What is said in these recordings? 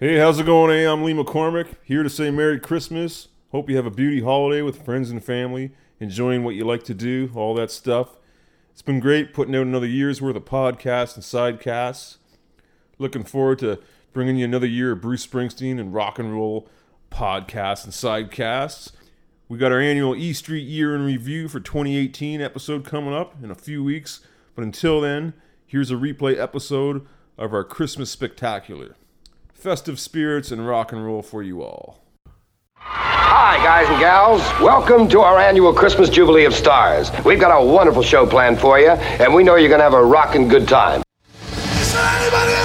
Hey, how's it going? Hey, I'm Lee McCormick, here to say Merry Christmas. Hope you have a beauty holiday with friends and family, enjoying what you like to do, all that stuff. It's been great putting out another year's worth of podcasts and sidecasts. Looking forward to bringing you another year of Bruce Springsteen and rock and roll podcasts and sidecasts. We got our annual E Street Year in Review for 2018 episode coming up in a few weeks. But until then, here's a replay episode of our Christmas Spectacular. Festive spirits and rock and roll for you all. Hi, guys and gals. Welcome to our annual Christmas Jubilee of Stars. We've got a wonderful show planned for you, and we know you're going to have a rockin' good time. Is there anybody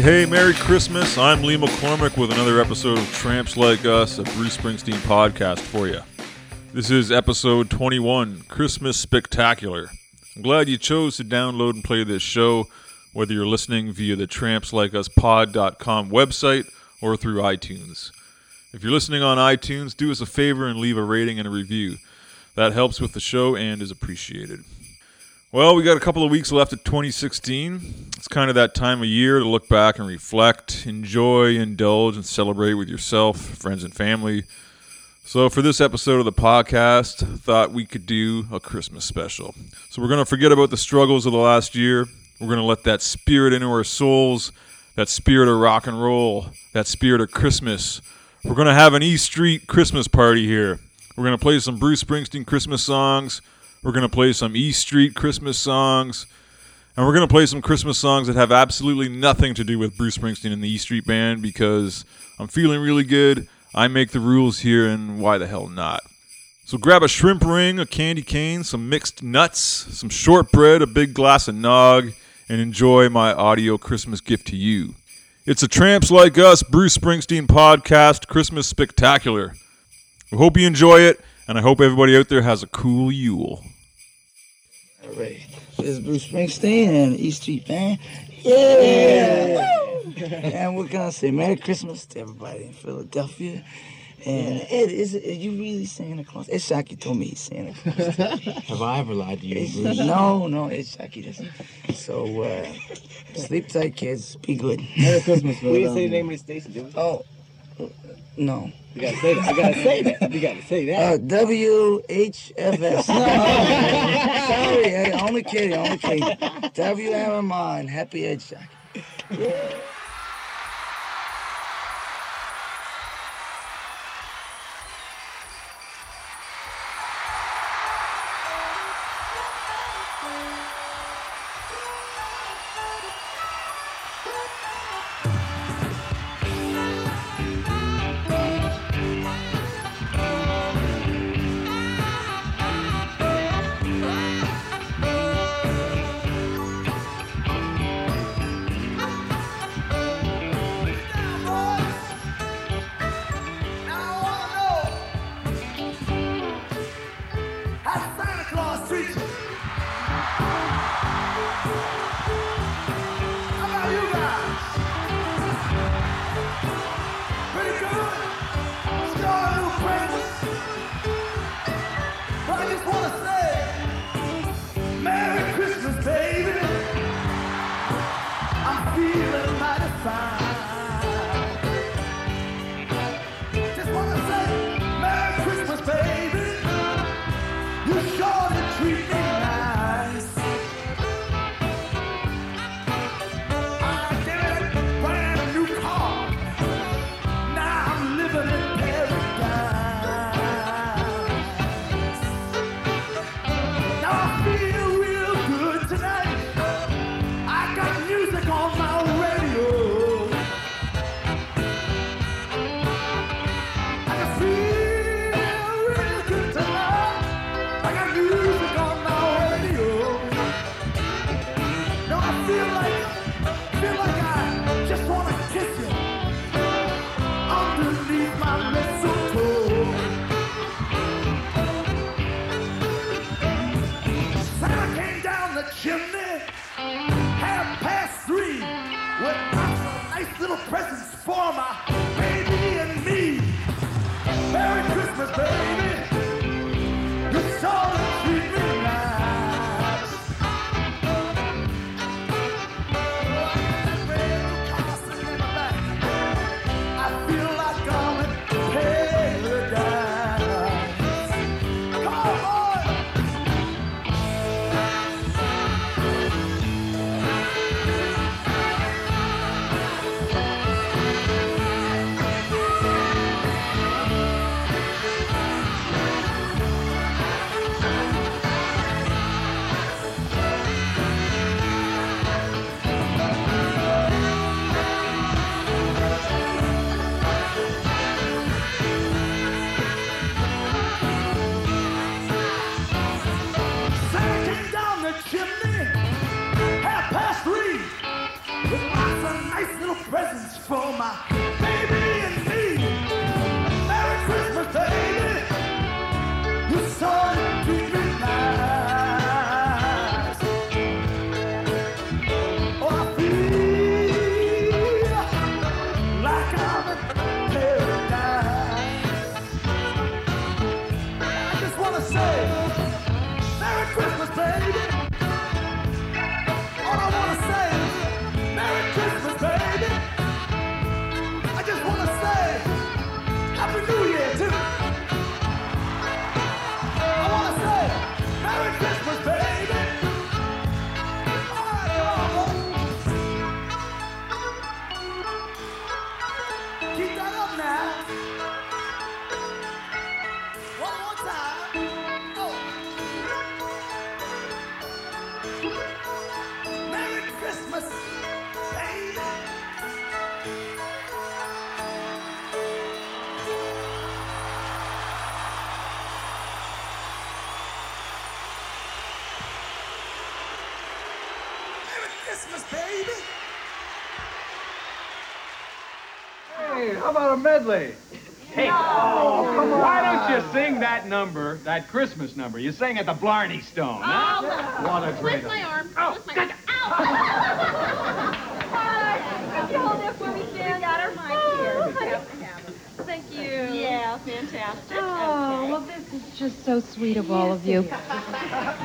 Hey, Merry Christmas. I'm Lee McCormick with another episode of Tramps Like Us, a Bruce Springsteen podcast for you. This is episode 21, Christmas Spectacular. I'm glad you chose to download and play this show, whether you're listening via the trampslikeUsPod.com website or through iTunes. If you're listening on iTunes, do us a favor and leave a rating and a review. That helps with the show and is appreciated. Well, we got a couple of weeks left of 2016. It's kind of that time of year to look back and reflect, enjoy, indulge, and celebrate with yourself, friends, and family. So, for this episode of the podcast, thought we could do a Christmas special. So, we're going to forget about the struggles of the last year. We're going to let that spirit into our souls, that spirit of rock and roll, that spirit of Christmas. We're going to have an E Street Christmas party here. We're going to play some Bruce Springsteen Christmas songs. We're going to play some E Street Christmas songs. And we're going to play some Christmas songs that have absolutely nothing to do with Bruce Springsteen and the E Street Band because I'm feeling really good. I make the rules here, and why the hell not? So grab a shrimp ring, a candy cane, some mixed nuts, some shortbread, a big glass of nog, and enjoy my audio Christmas gift to you. It's a Tramps Like Us Bruce Springsteen podcast Christmas Spectacular. I hope you enjoy it, and I hope everybody out there has a cool Yule. All right. This is Bruce Springsteen and E Street Band. Yeah. and we're gonna say Merry Christmas to everybody in Philadelphia. And Ed, is it, are you really Santa Claus? Ed Sciaky told me he's Santa Claus. Have I ever lied to you, It's- Bruce? no, no, Ed Sciaky doesn't. So uh, sleep tight, kids. Be good. Merry Christmas, We didn't say the name of the station, did we? Oh, no. You gotta say that. I gotta say that. You gotta say that. Uh, WHFS. No, sorry, Ed. Only kidding, only kidding. WMMR, happy Ed Sciaky. Santa baby. About a medley? Hey, oh, why don't you sing that number, that Christmas number you sang at the Blarney Stone, huh? What a great Twist my arm. Oh, Twist my arm. Ow! Hi. Can you hold that for me, Jen? We got her mic here. Thank you. Yeah, fantastic. Oh, well, this is just so sweet of all of you.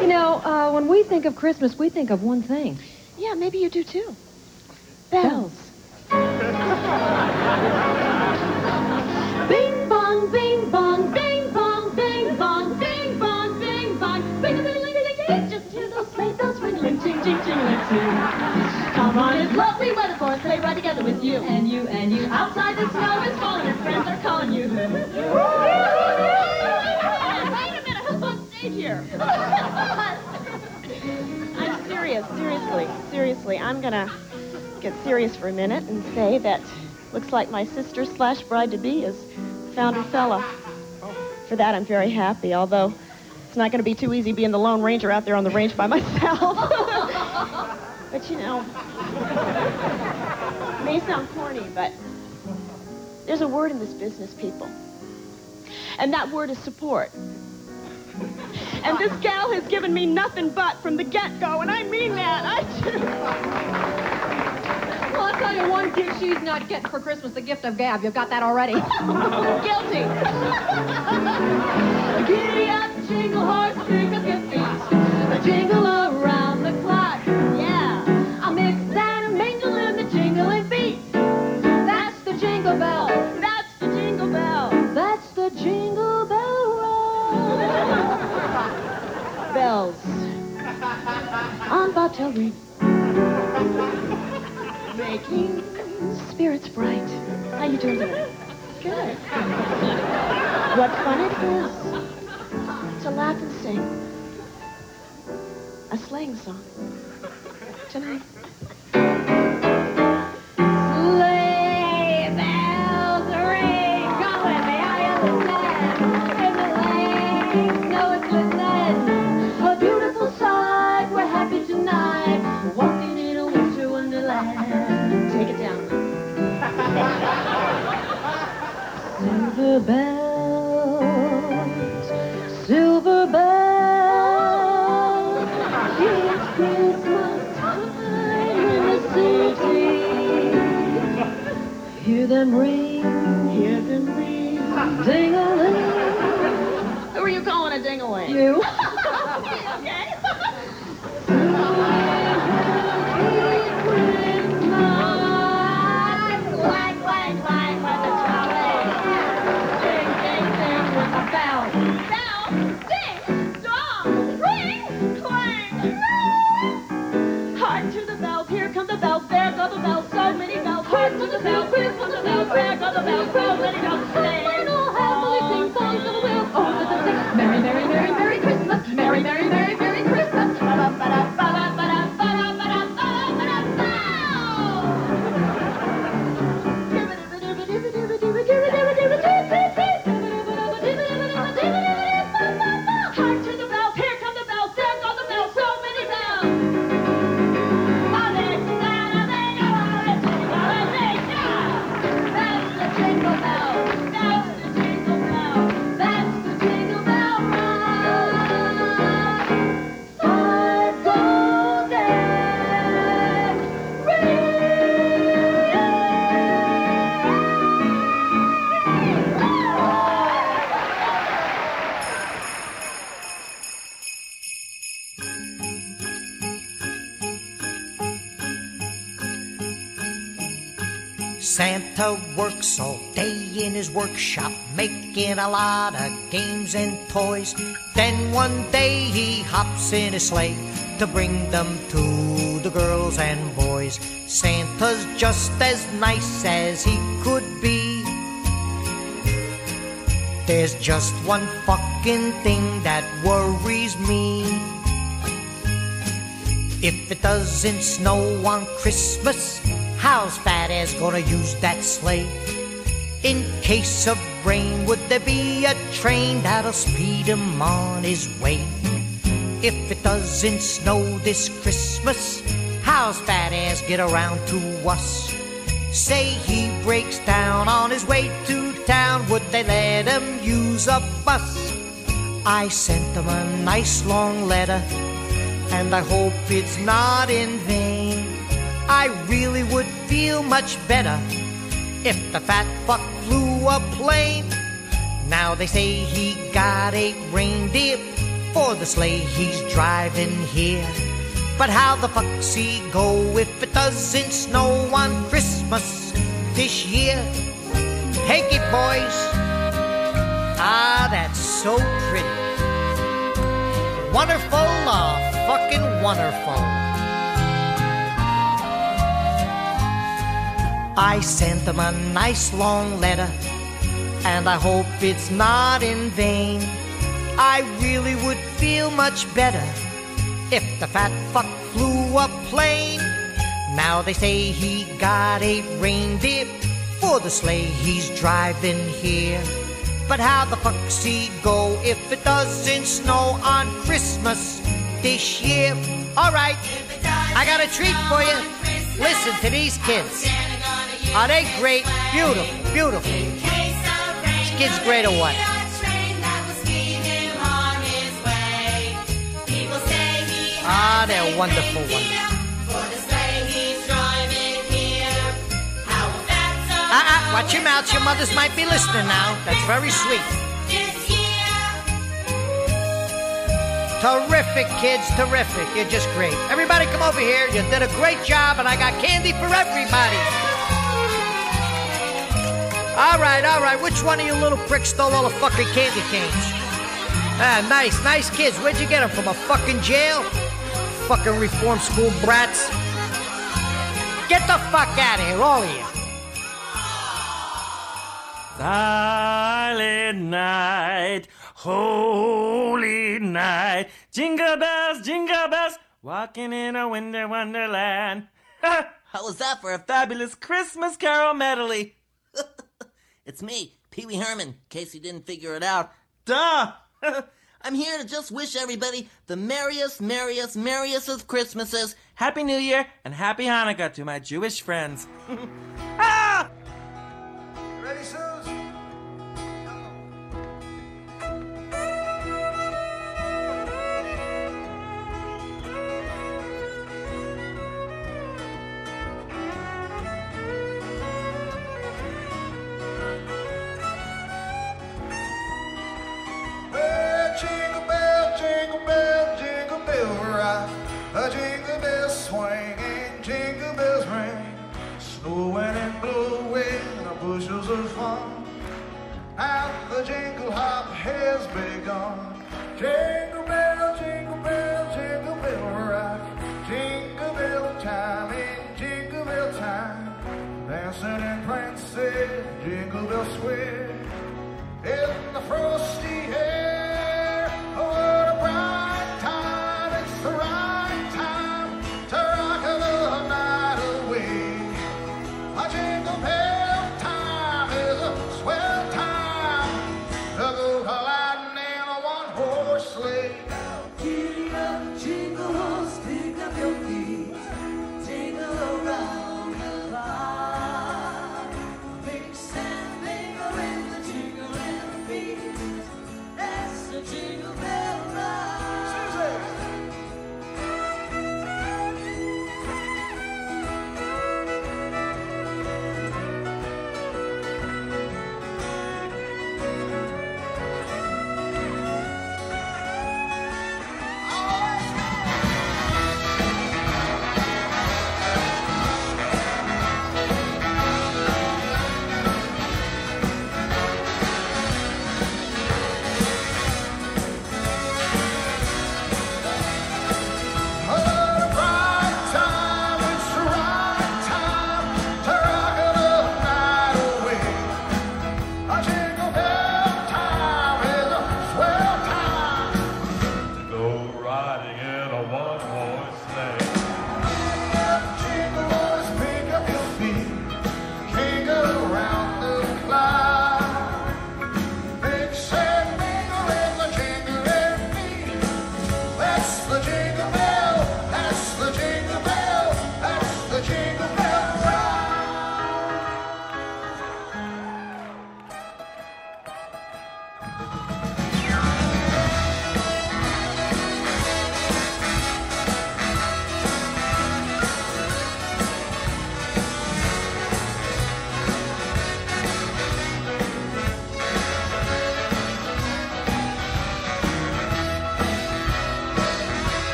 You know, uh, when we think of Christmas, we think of one thing Yeah, maybe you do too. bells. Bing Come on, it's lovely weather for a sleigh ride together with you and you and you. Outside the snow is falling and friends are calling you. Wait a minute, who's on stage here? I'm serious, seriously, seriously. I'm gonna get serious for a minute and say that looks like my sister slash bride to be has found her fella. For that, I'm very happy, although it's not gonna be too easy being the Lone Ranger out there on the range by myself. but you know, it may sound corny, but there's a word in this business, people. And that word is support. And this gal has given me nothing but from the get-go, and I mean that. I do. Well, I'll tell you one gift she's not getting for Christmas, the gift of gab. You've got that already. Guilty. Giddy up, jingle horse, jingle your feet. Jingle I'm about. Making spirits bright. How you doing? Good. What fun it is to laugh and sing a slang song tonight. Silver bells, silver bells, it's Christmas time in the city. Hear them ring, hear them ring, ding-a-ling. Who are you calling a ding-a-ling? You. His workshop, making a lot of games and toys. Then one day he hops in his sleigh to bring them to the girls and boys. Santa's just as nice as he could be. There's just one fucking thing that worries me. If it doesn't snow on Christmas, how's Fat Ass gonna use that sleigh? Case of rain, would there be a train that'll speed him on his way? If it doesn't snow this Christmas, how's Fat Ass get around to us? Say he breaks down on his way to town, would they let him use a bus? I sent him a nice long letter, and I hope it's not in vain. I really would feel much better if the fat fuck a plane. Now they say he got eight reindeer for the sleigh he's driving here. But how the fuck's he go if it doesn't snow on Christmas this year? Take it, boys. Ah, that's so pretty. Wonderful, ah, fucking wonderful. I sent them a nice long letter, and I hope it's not in vain. I really would feel much better if the fat fuck flew a plane. Now they say he got eight reindeer for the sleigh he's driving here. But how the fuck's he go if it doesn't snow on Christmas this year? Alright, I got a treat for you. Listen to these kids. Are they great? Beautiful, beautiful. Kids great or what? Ah, they're wonderful, wonderful. Ah, ah, watch your mouth. Your mothers might be listening now. That's very sweet. Terrific, kids, terrific. You're just great. Everybody come over here. You did a great job, and I got candy for everybody. All right, all right. Which one of you little pricks stole all the fucking candy canes? Ah, nice, nice kids. Where'd you get them? From a fucking jail? Fucking reform school brats. Get the fuck out of here, all of you. Silent night, holy night, jingle bells, jingle bells, walking in a winter wonderland. How was that for a fabulous Christmas carol medley? It's me, Pee Wee Herman, in case you didn't figure it out. Duh! I'm here to just wish everybody the merriest, merriest, merriest of Christmases. Happy New Year and Happy Hanukkah to my Jewish friends. Ah! Ready, Suze? high. A jingle bell swinging, jingle bells ring. Snowing and blowing, a bushels of fun. Now the jingle hop has begun. Jingle bell, jingle bell, jingle bell rock. Jingle bell time in jingle bell time. Dancing and prancing, jingle bell square. In the frosty air.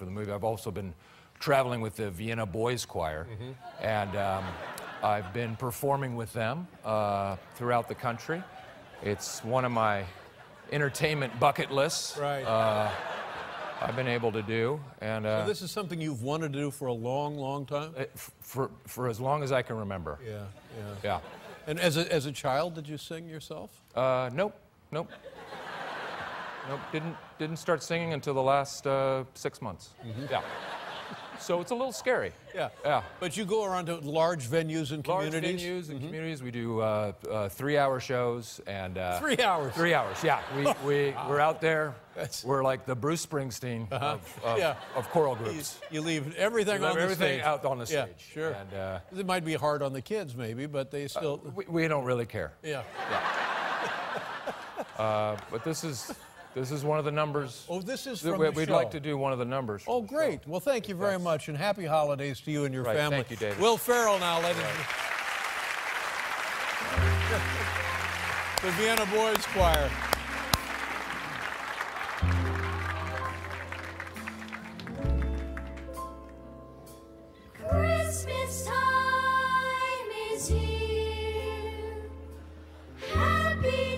For the movie. I've also been traveling with the Vienna Boys Choir, and um, I've been performing with them uh, throughout the country. It's one of my entertainment bucket lists. Right. Uh, I've been able to do, and uh, So this is something you've wanted to do for a long, long time? for for as long as I can remember. Yeah, yeah. Yeah. And as a, as a child, did you sing yourself? Uh, nope, nope. Nope, didn't, didn't start singing until the last uh, six months. Yeah. So it's a little scary. Yeah. Yeah. But you go around to large venues and communities? Large venues and communities. We do uh, uh, three-hour shows and uh, Three hours? Three hours. Yeah. We we we're out there. We're like the Bruce Springsteen Uh-huh. of, of, Yeah. of choral groups. You leave everything We leave on the everything stage. out on the stage. Yeah, sure. And, uh, it might be hard on the kids, maybe, but they still. we, we don't really care. yeah. Uh, but this is this is one of the numbers. Oh, this is from we, the We'd show. like to do one of the numbers. Oh, great. Well, thank you very much, and happy holidays to you and your Right, family. thank you, David. Will Ferrell now, ladies and The Vienna Boys Choir. Christmas time is here. Happiness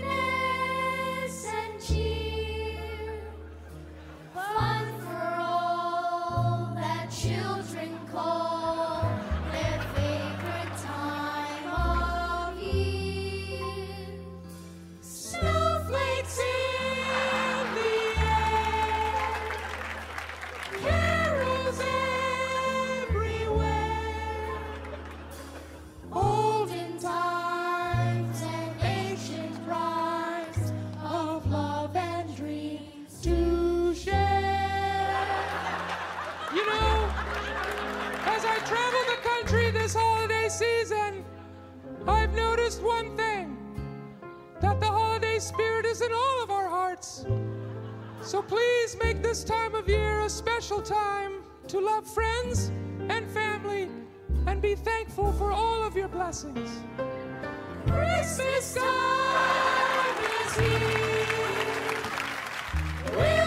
holiday season, I've noticed one thing that the holiday spirit is in all of our hearts. So please make this time of year a special time to love friends and family and be thankful for all of your blessings. Christmas time is here. We'll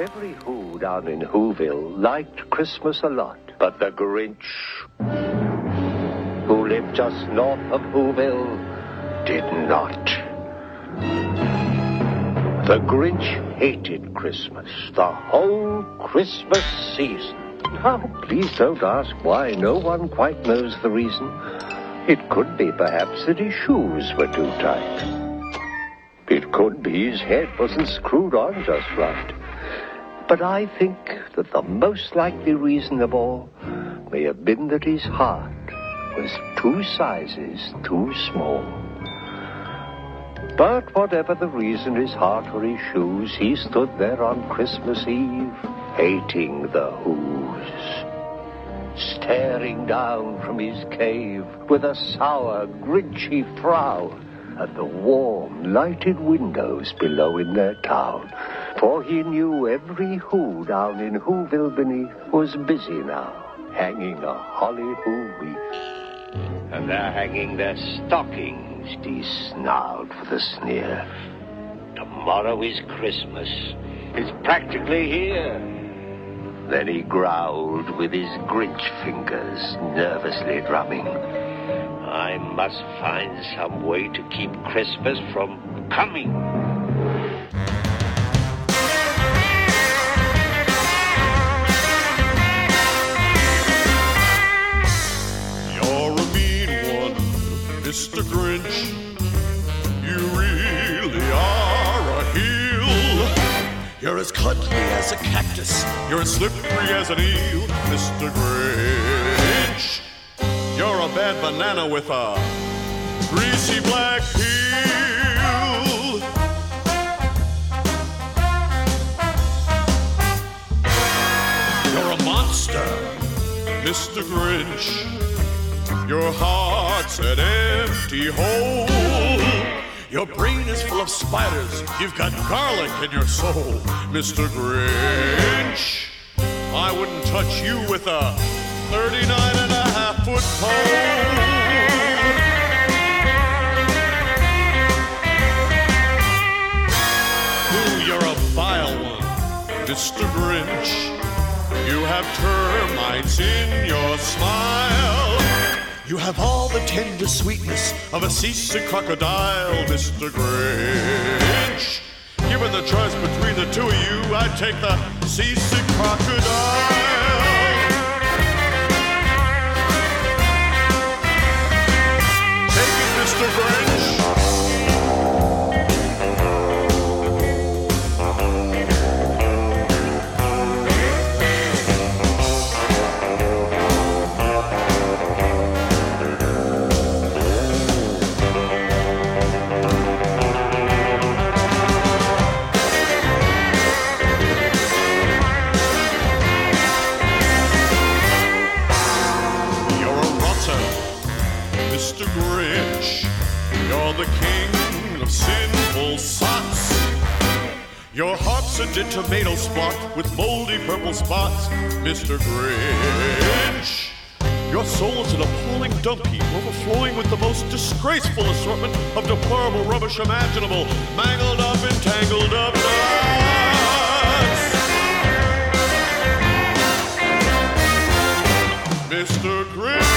Every Who down in Whoville liked Christmas a lot, but the Grinch, who lived just north of Whoville, did not. The Grinch hated Christmas, the whole Christmas season. Now, please don't ask why. No one quite knows the reason. It could be, perhaps, that his shoes were too tight. It could be his head wasn't screwed on just right. But I think that the most likely reason of all may have been that his heart was two sizes too small. But whatever the reason, his heart or his shoes, he stood there on Christmas Eve, hating the Who's. Staring down from his cave with a sour, grinchy frown at the warm, lighted windows below in their town. For he knew every Who down in Whoville beneath was busy now, hanging a holly Who wreath. And they're hanging their stockings, he snarled with a sneer. Tomorrow is Christmas. It's practically here. Then he growled with his Grinch fingers, nervously drumming. I must find some way to keep Christmas from coming. Mr. Grinch. You really are a heel. You're as cuddly as a cactus. You're as slippery as an eel, Mr. Grinch. You're a bad banana with a greasy black peel. You're a monster, Mr. Grinch. Your heart's an empty hole. Your brain is full of spiders. You've got garlic in your soul, Mr. Grinch. I wouldn't touch you with a 39 and a half foot pole. Ooh, you're a vile one, Mr. Grinch. You have termites in your smile. You have all the tender sweetness of a seasick crocodile, Mr. Grinch. Given the choice between the two of you, I'd take the seasick crocodile. Take it, Mr. Grinch. Your heart's a dead tomato spot with moldy purple spots, Mr. Grinch. Your soul's an appalling dump heap, overflowing with the most disgraceful assortment of deplorable rubbish imaginable, mangled up and tangled up nuts. Mr. Grinch.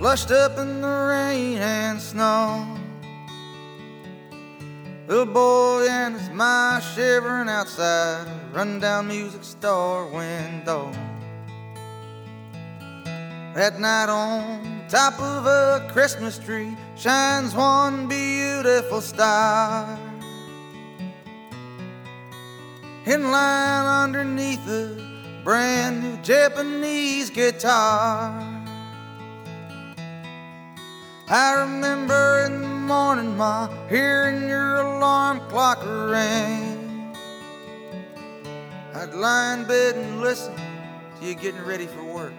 Slushed up in the rain and snow. Little boy and his ma shivering outside a rundown music store window. That night on top of a Christmas tree shines one beautiful star. In line underneath a brand new Japanese guitar. I remember in the morning, Ma, hearing your alarm clock ring. I'd lie in bed and listen to you getting ready for work.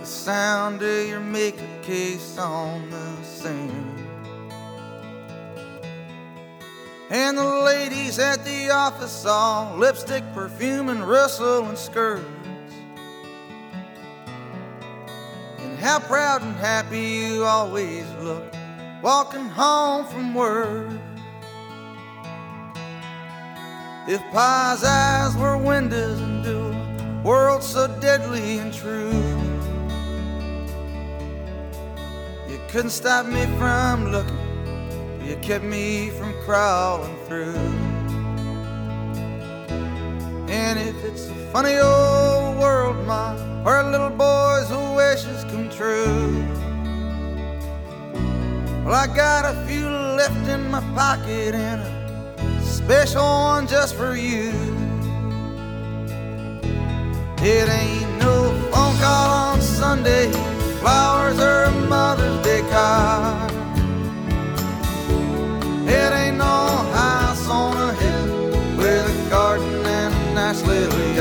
The sound of your makeup case on the sink. And the ladies at the office all lipstick, perfume, and rustle and skirts. How proud and happy you always look walking home from work. If Pa's eyes were windows into a world so deadly and true, you couldn't stop me from looking. You kept me from crawling through. And if it's funny old world, Ma, where little boys' wishes come true. Well, I got a few left in my pocket and a special one just for you. It ain't no phone call on Sunday, flowers or a Mother's Day card. It ain't no house on a hill with a garden and a nice little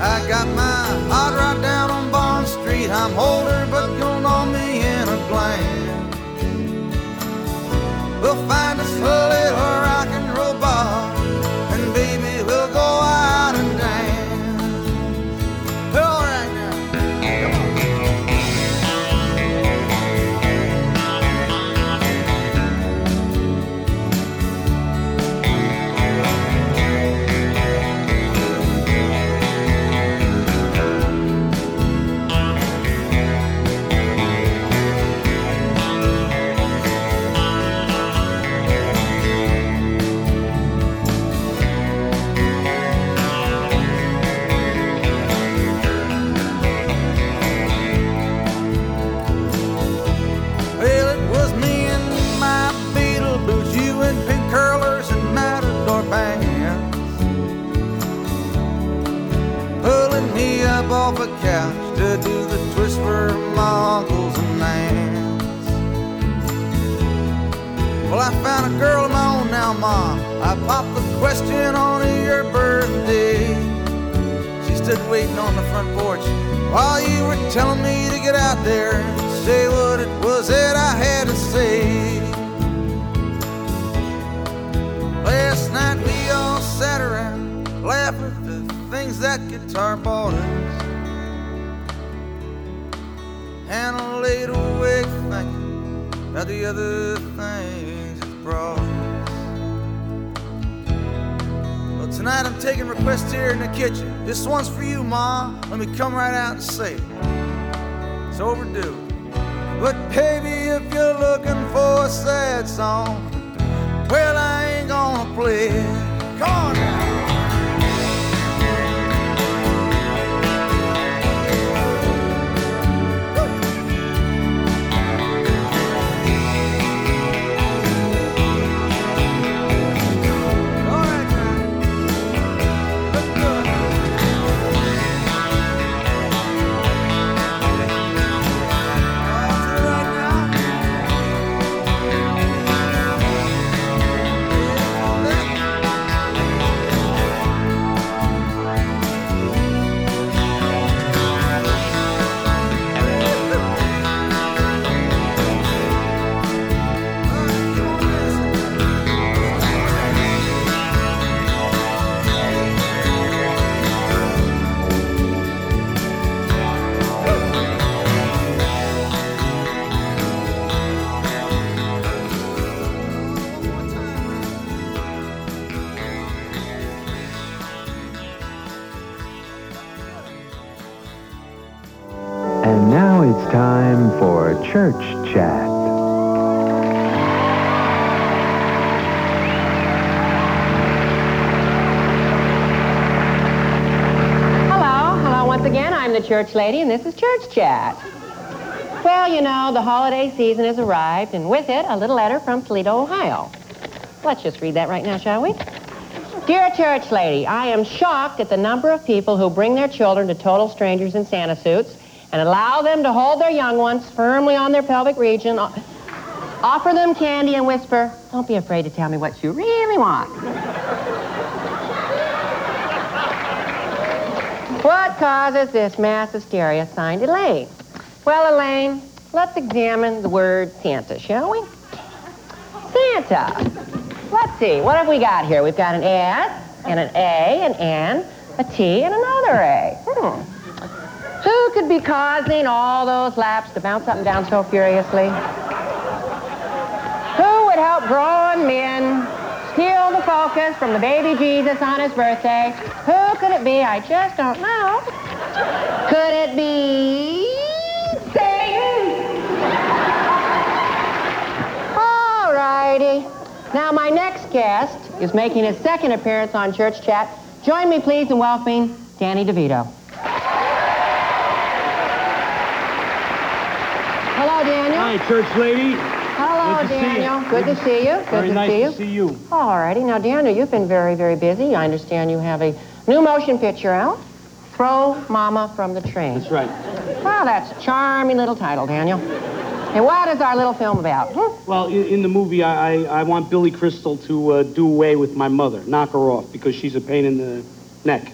I got my hot rod down on Bond Street. I'm older, but you'll know me in a glance. We'll find us a little off a couch to do the twist for and aunts. Well, I found a girl of my own now, Mom. I popped the question on your birthday. She stood waiting on the front porch while you were telling me to get out there and say what it was that I had to say. Last night we all sat around, laughed at the things that guitar bought us. And I laid awake thinking about the other things it brought. Well, tonight I'm taking requests here in the kitchen. This one's for you, Ma. Let me come right out and say it. It's overdue. But baby, if you're looking for a sad song, well, I ain't gonna play it. Come on now. Church lady, and this is Church Chat. Well, you know, the holiday season has arrived, and with it, a little letter from Toledo, Ohio. Let's just read that right now, shall we? Dear church lady, I am shocked at the number of people who bring their children to total strangers in Santa suits and allow them to hold their young ones firmly on their pelvic region, offer them candy, and whisper, Don't be afraid to tell me what you really want. What causes this mass hysteria? Signed Elaine. Well, Elaine, let's examine the word Santa, shall we? Santa. Let's see, what have we got here? We've got an S, and an A, an N, a T, and another A. Hmm. Who could be causing all those laps to bounce up and down so furiously? Who would help grown men steal the focus from the baby Jesus on his birthday? Who could it be? I just don't know. Could it be Satan? All righty. Now, my next guest is making his second appearance on Church Chat. Join me, please, in welcoming Danny DeVito. Hello, Daniel. Hi, church lady. Hello, Good to see you. Daniel. Good to see you. Good Very to nice see you. to see you. All righty. Now, Daniel, you've been very, very busy. I understand you have a new motion picture out. Throw Mama from the Train. That's right. Well, that's a charming little title, Daniel. And what is our little film about? Hmm? Well, in, in the movie, I, I, I want Billy Crystal to uh, do away with my mother, knock her off, because she's a pain in the neck.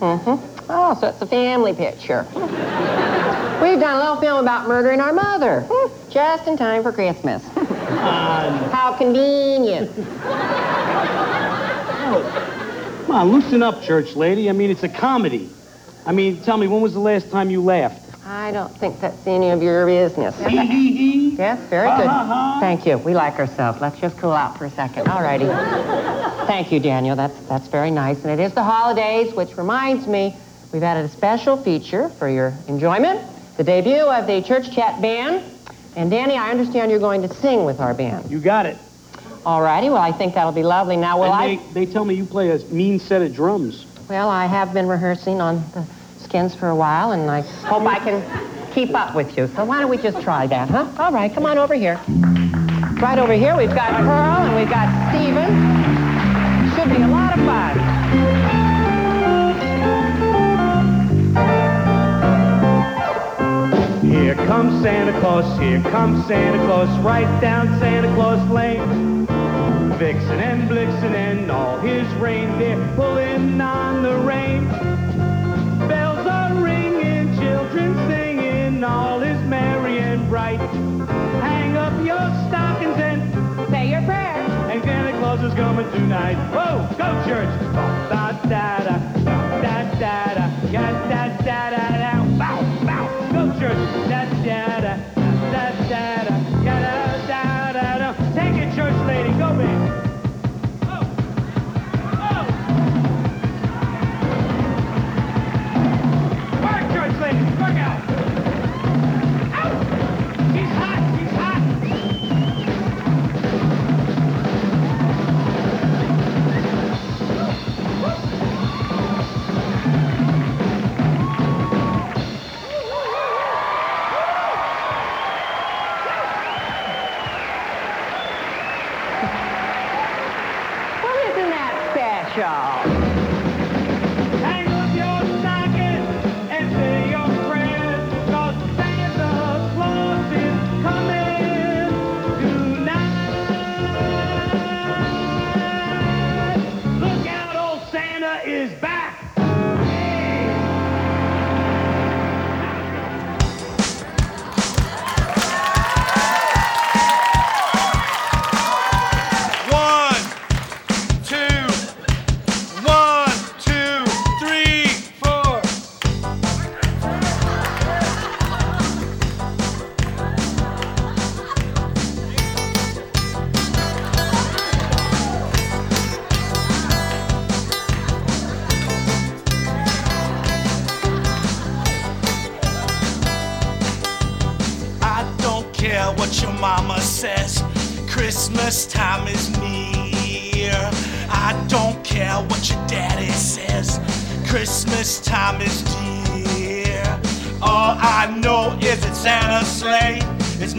Mm-hmm. Oh, so it's a family picture. We've done a little film about murdering our mother. Just in time for Christmas. Um, How convenient. Oh, come on, loosen up, church lady. I mean, it's a comedy. I mean, tell me, when was the last time you laughed? I don't think that's any of your business. yes, very good. Thank you. We like ourselves. Let's just cool out for a second. All righty. Thank you, Daniel. That's that's very nice. And it is the holidays, which reminds me, we've added a special feature for your enjoyment. The debut of the Church Chat Band. And Danny, I understand you're going to sing with our band. You got it. All righty. Well, I think that'll be lovely. Now, will and I? they, they tell me you play a mean set of drums. Well, I have been rehearsing on the skins for a while, and I hope I can keep up with you. So why don't we just try that, huh? All right, come on over here. Right over here, we've got Pearl and we've got Steven. Should be a lot of fun. Here comes Santa Claus, here comes Santa Claus, right down Santa Claus Lane. Vixen and Blitzen and all his reindeer pulling on the rein. Bells are ringing, children singing, all is merry and bright. Hang up your stockings and say your prayers. And Santa Claus is coming tonight. Whoa, go church! Da da da, da da da, ya da da da da,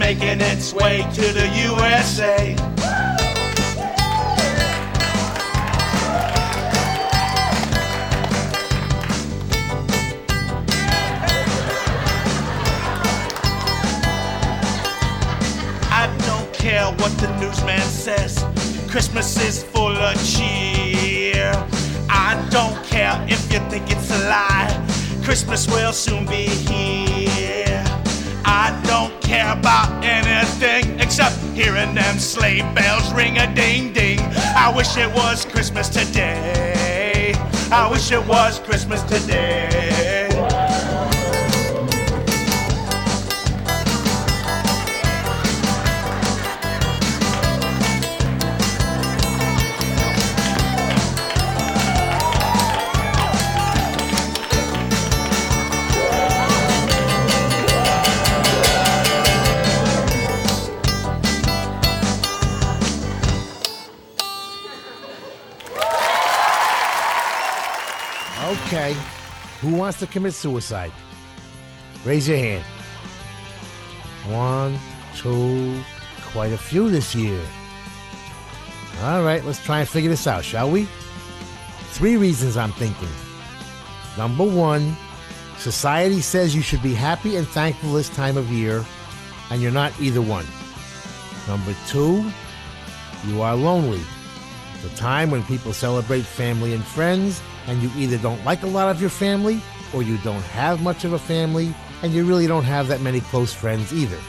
making its way to the USA. I don't care what the newsman says. Christmas is full of cheer. I don't care if you think it's a lie. Christmas will soon be here. About anything except hearing them sleigh bells ring a ding ding. I wish it was Christmas today. I wish it was Christmas today. Who wants to commit suicide? Raise your hand. One, two, quite a few this year. All right, let's try and figure this out, shall we? Three reasons I'm thinking. Number one, society says you should be happy and thankful this time of year, and you're not either one. Number two, you are lonely. The time when people celebrate family and friends, and you either don't like a lot of your family, or you don't have much of a family, and you really don't have that many close friends either.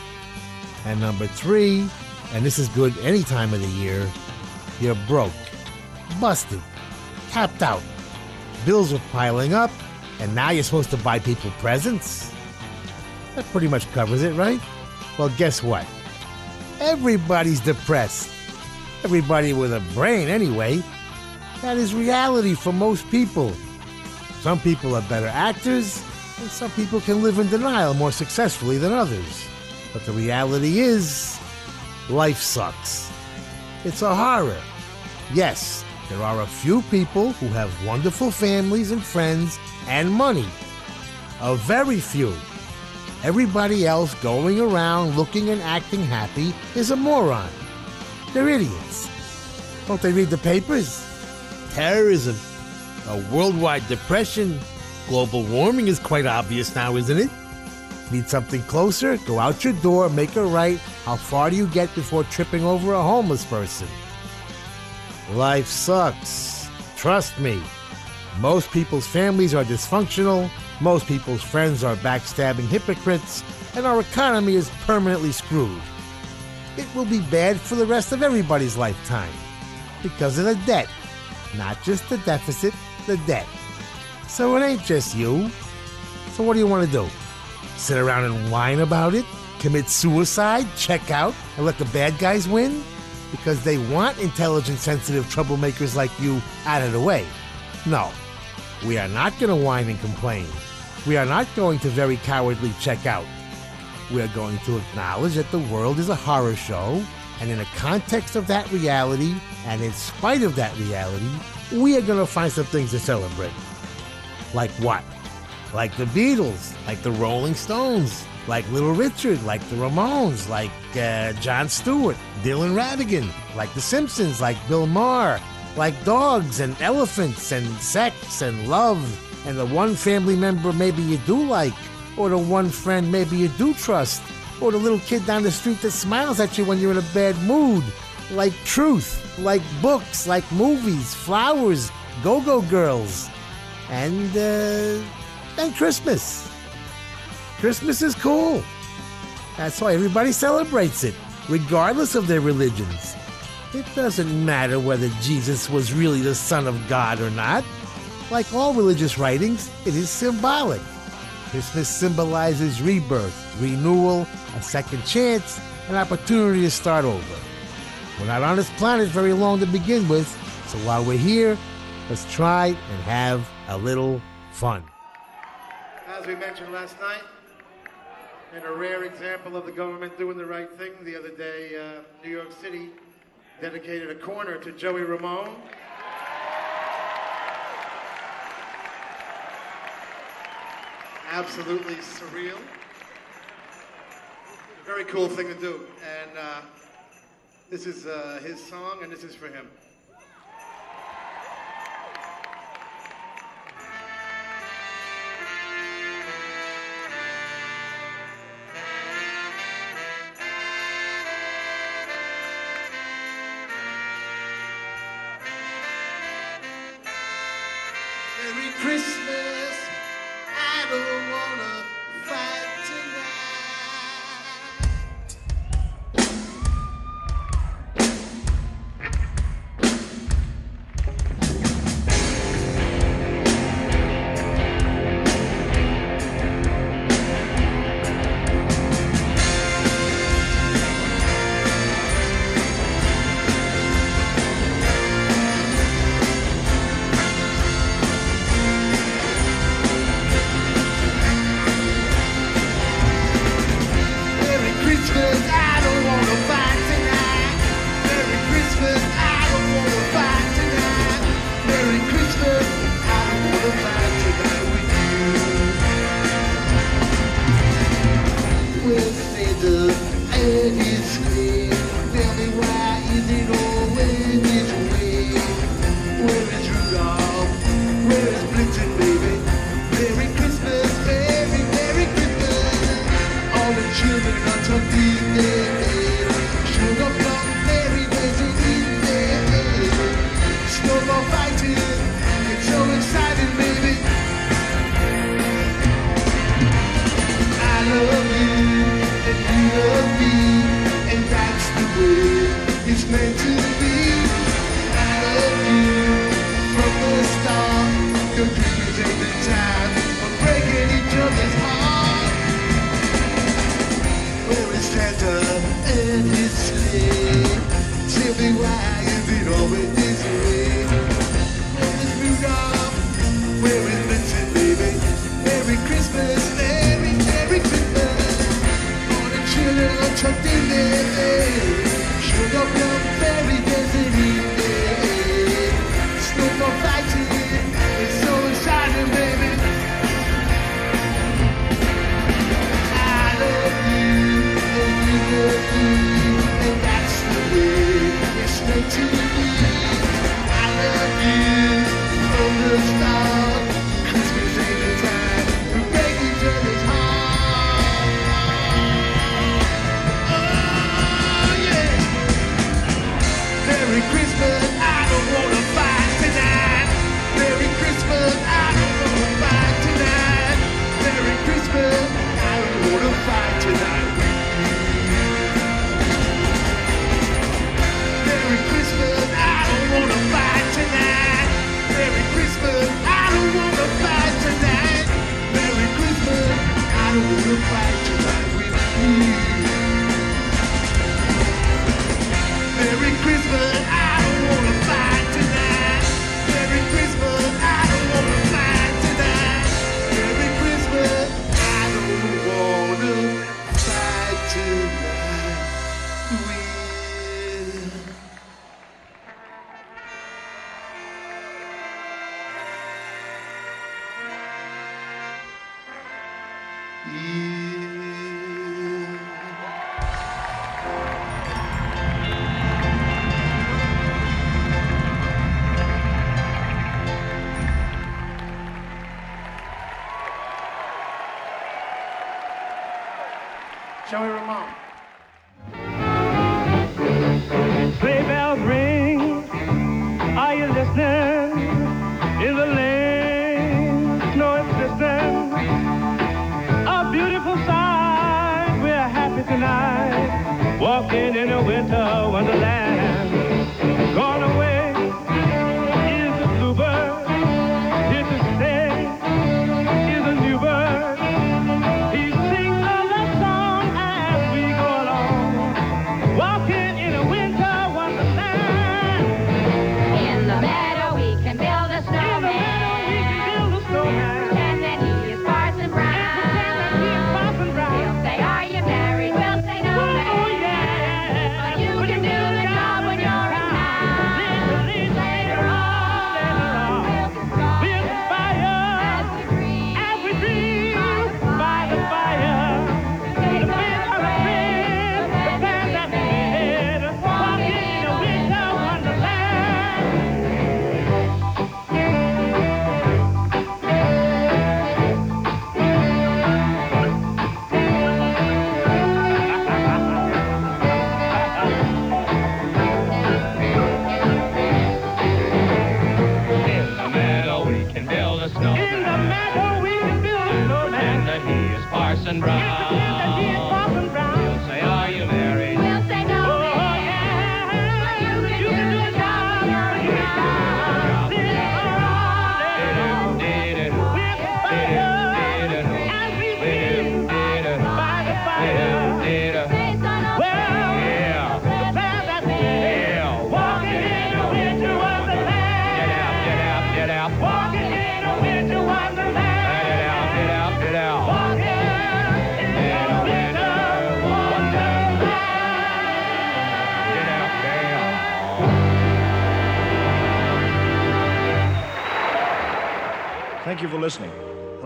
And number three, and this is good any time of the year, you're broke, busted, tapped out. Bills are piling up, and now you're supposed to buy people presents? That pretty much covers it, right? Well, guess what? Everybody's depressed. Everybody with a brain, anyway. That is reality for most people. Some people are better actors, and some people can live in denial more successfully than others. But the reality is, life sucks. It's a horror. Yes, there are a few people who have wonderful families and friends and money. A very few. Everybody else going around looking and acting happy is a moron. They're idiots. Don't they read the papers? Terrorism, a worldwide depression, global warming is quite obvious now, isn't it? Need something closer? Go out your door, make a right. How far do you get before tripping over a homeless person? Life sucks. Trust me. Most people's families are dysfunctional, most people's friends are backstabbing hypocrites, and our economy is permanently screwed. It will be bad for the rest of everybody's lifetime because of the debt. Not just the deficit, the debt. So it ain't just you. So what do you want to do? Sit around and whine about it? Commit suicide? Check out? And let the bad guys win? Because they want intelligent, sensitive troublemakers like you out of the way. No, we are not going to whine and complain. We are not going to very cowardly check out. We are going to acknowledge that the world is a horror show, and in the context of that reality, and in spite of that reality, we are going to find some things to celebrate. Like what? Like the Beatles, like the Rolling Stones, like Little Richard, like the Ramones, like uh, Jon Stewart, Dylan Ratigan, like The Simpsons, like Bill Maher, like dogs and elephants and sex and love, and the one family member maybe you do like, or the one friend maybe you do trust, or the little kid down the street that smiles at you when you're in a bad mood, like truth, like books, like movies, flowers, go go girls, and, uh, and Christmas. Christmas is cool. That's why everybody celebrates it, regardless of their religions. It doesn't matter whether Jesus was really the Son of God or not. Like all religious writings, it is symbolic. Christmas symbolizes rebirth, renewal, a second chance, an opportunity to start over. We're not on this planet very long to begin with, so while we're here, let's try and have a little fun. As we mentioned last night, in a rare example of the government doing the right thing, the other day, uh, New York City dedicated a corner to Joey Ramone. absolutely surreal. Very cool thing to do. And uh, this is uh, his song, and this is for him. with me the air is clear.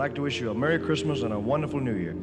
like to wish you a Merry Christmas and a wonderful New Year.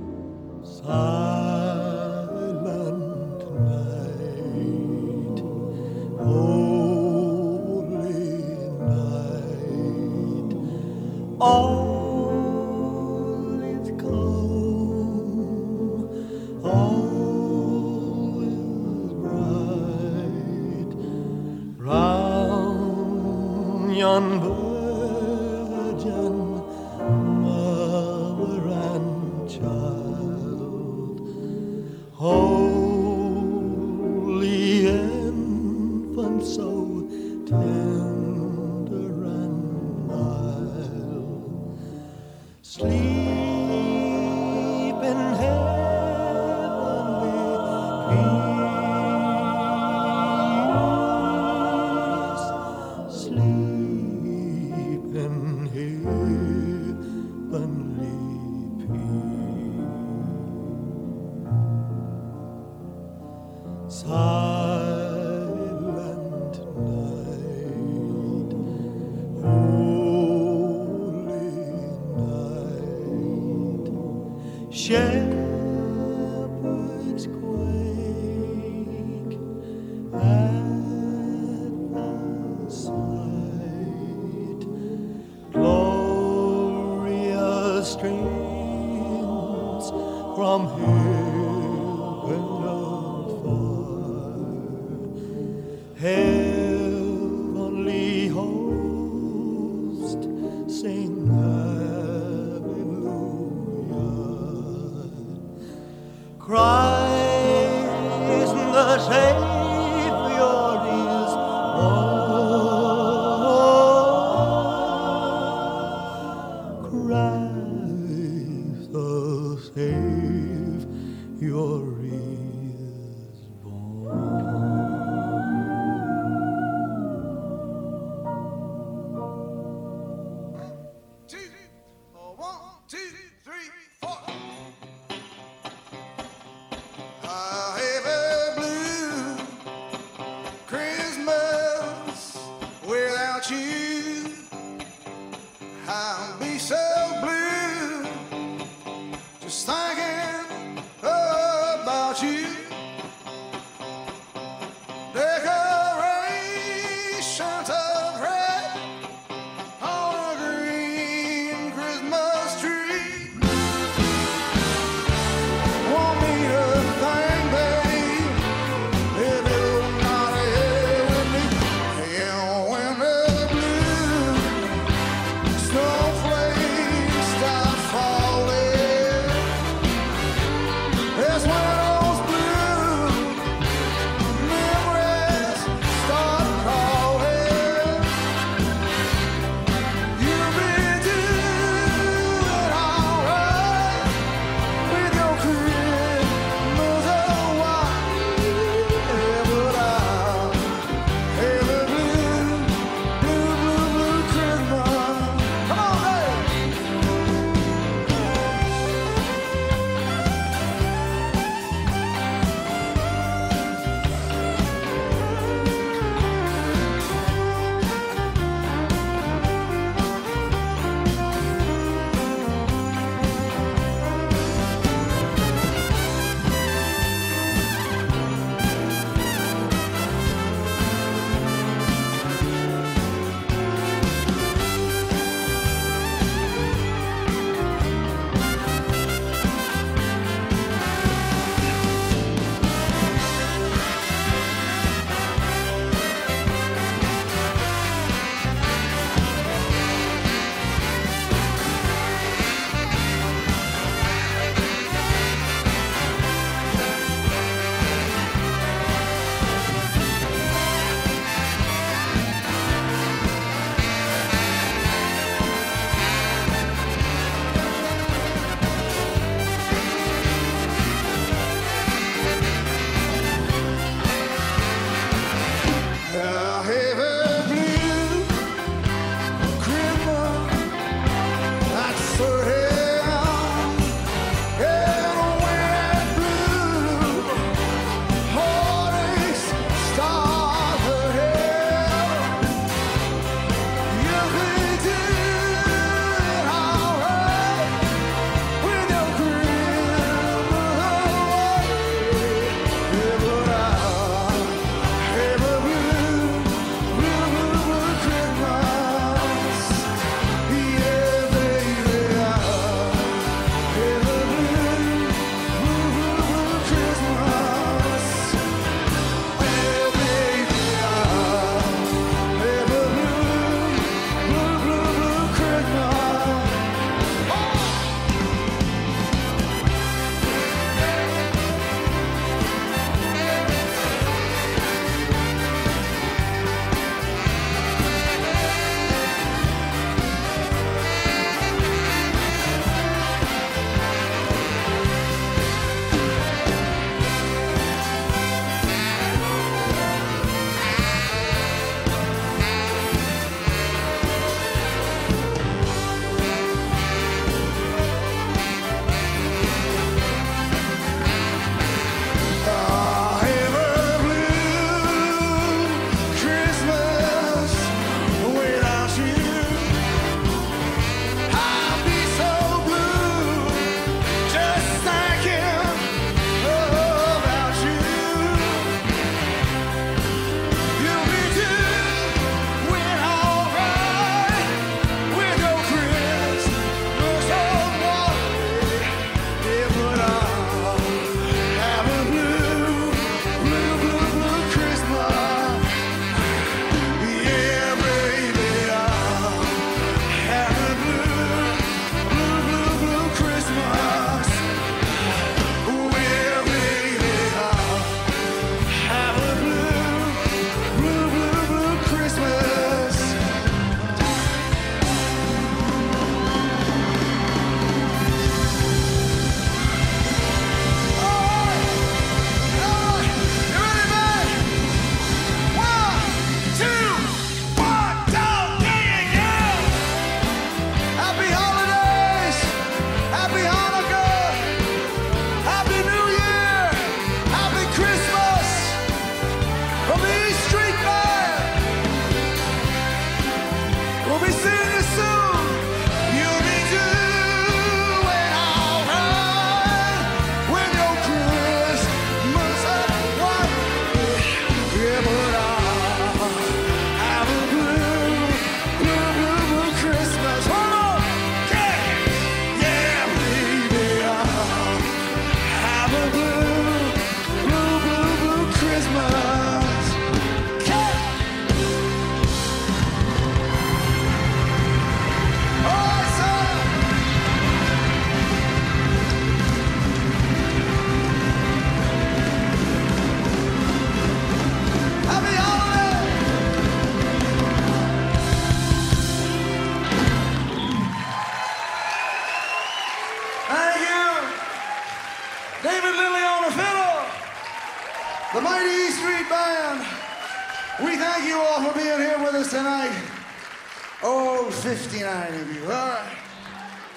Boże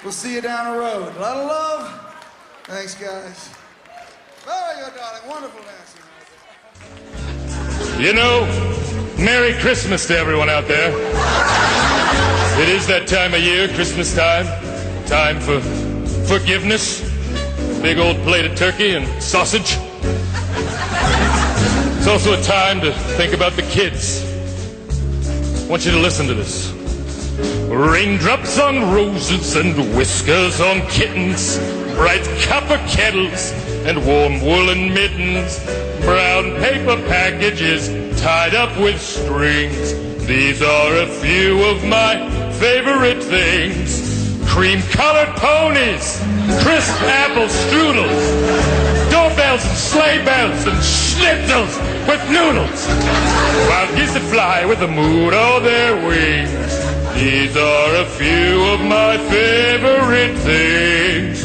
We'll see you down the road. A lot of love. Thanks, guys. Oh, Very good, darling. Wonderful dancing. You know, Merry Christmas to everyone out there. It is that time of year, Christmas time. Time for forgiveness. Big old plate of turkey and sausage. It's also a time to think about the kids. I want you to listen to this. Raindrops on roses and whiskers on kittens, bright copper kettles and warm woolen mittens, brown paper packages tied up with strings. These are a few of my favorite things. Cream colored ponies, crisp apple strudels, doorbells and sleigh bells and schnitzels with noodles. Wild geese that fly with the mood on their wings. These are a few of my favorite things.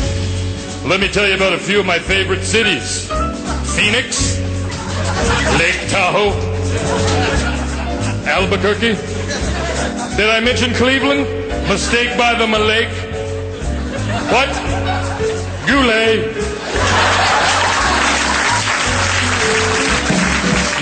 Let me tell you about a few of my favorite cities. Phoenix, Lake Tahoe, Albuquerque. Did I mention Cleveland? Mistake by the Malake. What? Goulet.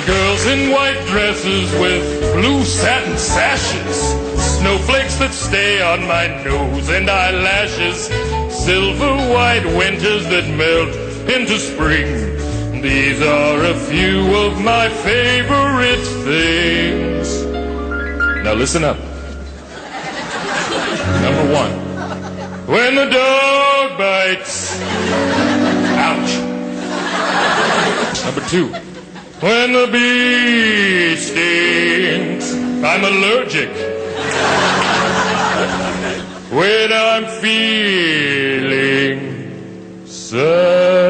Girls in white dresses with blue satin sashes. Snowflakes that stay on my nose and eyelashes. Silver white winters that melt into spring. These are a few of my favorite things. Now listen up. Number one. When the dog bites. Ouch. Number two. When the bee stings. I'm allergic. When I'm feeling sad.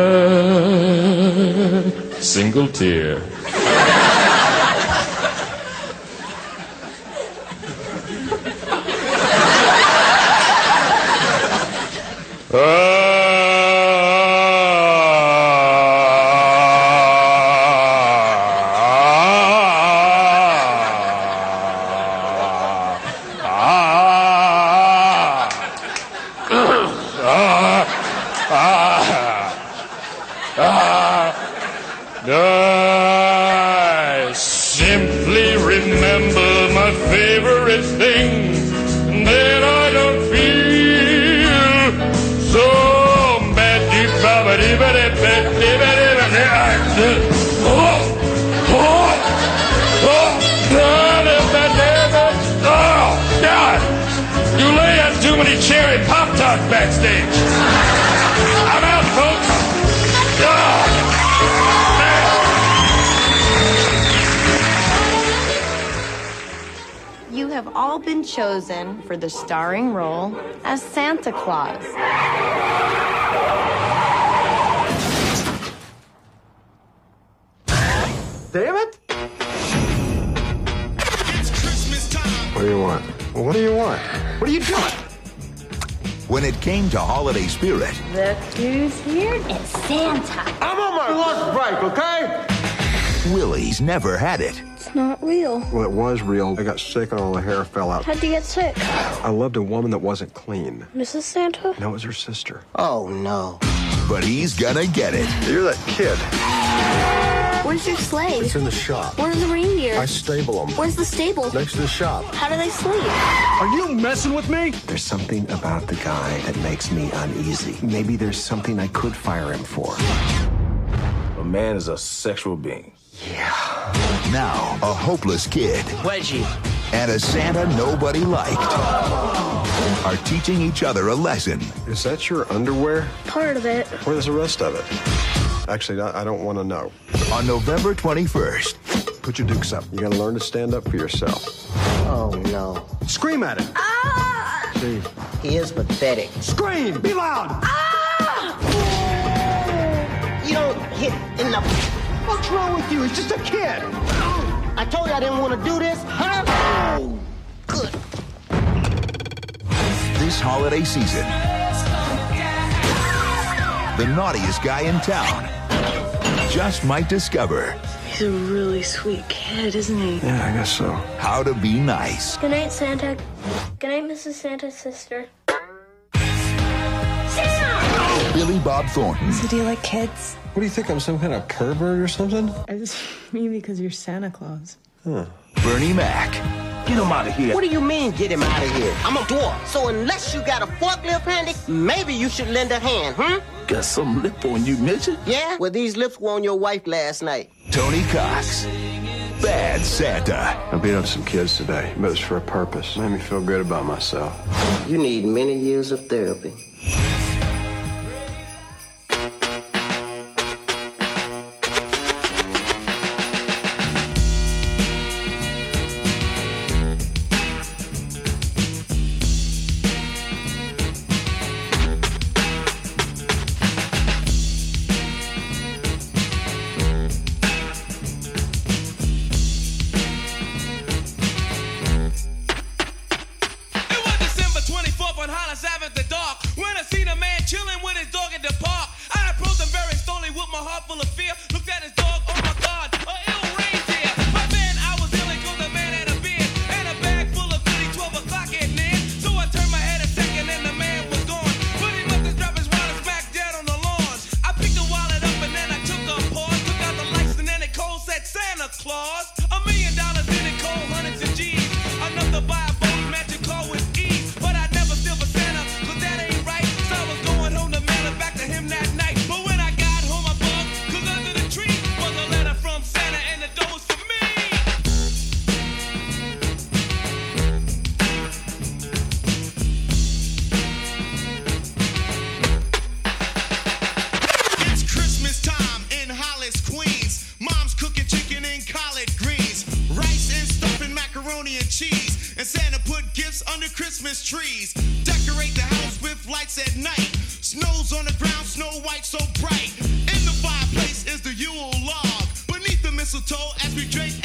Single tear. I chosen for the starring role as Santa Claus. Damn it! What do you want? What do you want? What are you doing? When it came to holiday spirit, Look who's here. It's Santa. I'm on my lunch break, okay? Willie's never had it. It's not real. Well, it was real. I got sick and all the hair fell out. How'd you get sick? I loved a woman that wasn't clean. Mrs. Santa? No, it was her sister. Oh, no. But he's gonna get it. You're that kid. Where's your sleigh? It's in the shop. Where's the reindeer? I stable them. Where's the stable? Next to the shop. How do they sleep? Are you messing with me? There's something about the guy that makes me uneasy. Maybe there's something I could fire him for. A man is a sexual being. Now, a hopeless kid Wedgie. and a Santa nobody liked are teaching each other a lesson. Is that your underwear? Part of it. Where's the rest of it? Actually, I I don't want to know. On November 21st, Put your dukes up. You gotta learn to stand up for yourself. Oh no. Scream at him. Ah! See, He is pathetic. scream! Be loud! Ah! You don't hit in the. What's wrong with you? He's just a kid. I told you I didn't want to do this, huh? Good. This holiday season, the naughtiest guy in town just might discover He's a really sweet kid, isn't he? Yeah, I guess so. How to be nice. Good night, Santa. Good night, Mrs. Santa's sister. Billy Bob Thornton. So do you like kids? What do you think? I'm some kind of pervert or something? I just mean because you're Santa Claus. Huh. Bernie Mac. Get him out of here. What do you mean, get him out of here? I'm a dwarf, so unless you got a forklift handy, maybe you should lend a hand, hmm? Got some lip on you, midget. Yeah? Well, these lips were on your wife last night. Tony Cox. Bad Santa. I beat up some kids today, but it was for a purpose. Made me feel good about myself. You need many years of therapy. And cheese. And Santa put gifts under Christmas trees. Decorate the house with lights at night. Snow's on the ground, snow white so bright. In the fireplace is the Yule log. Beneath the mistletoe as we drink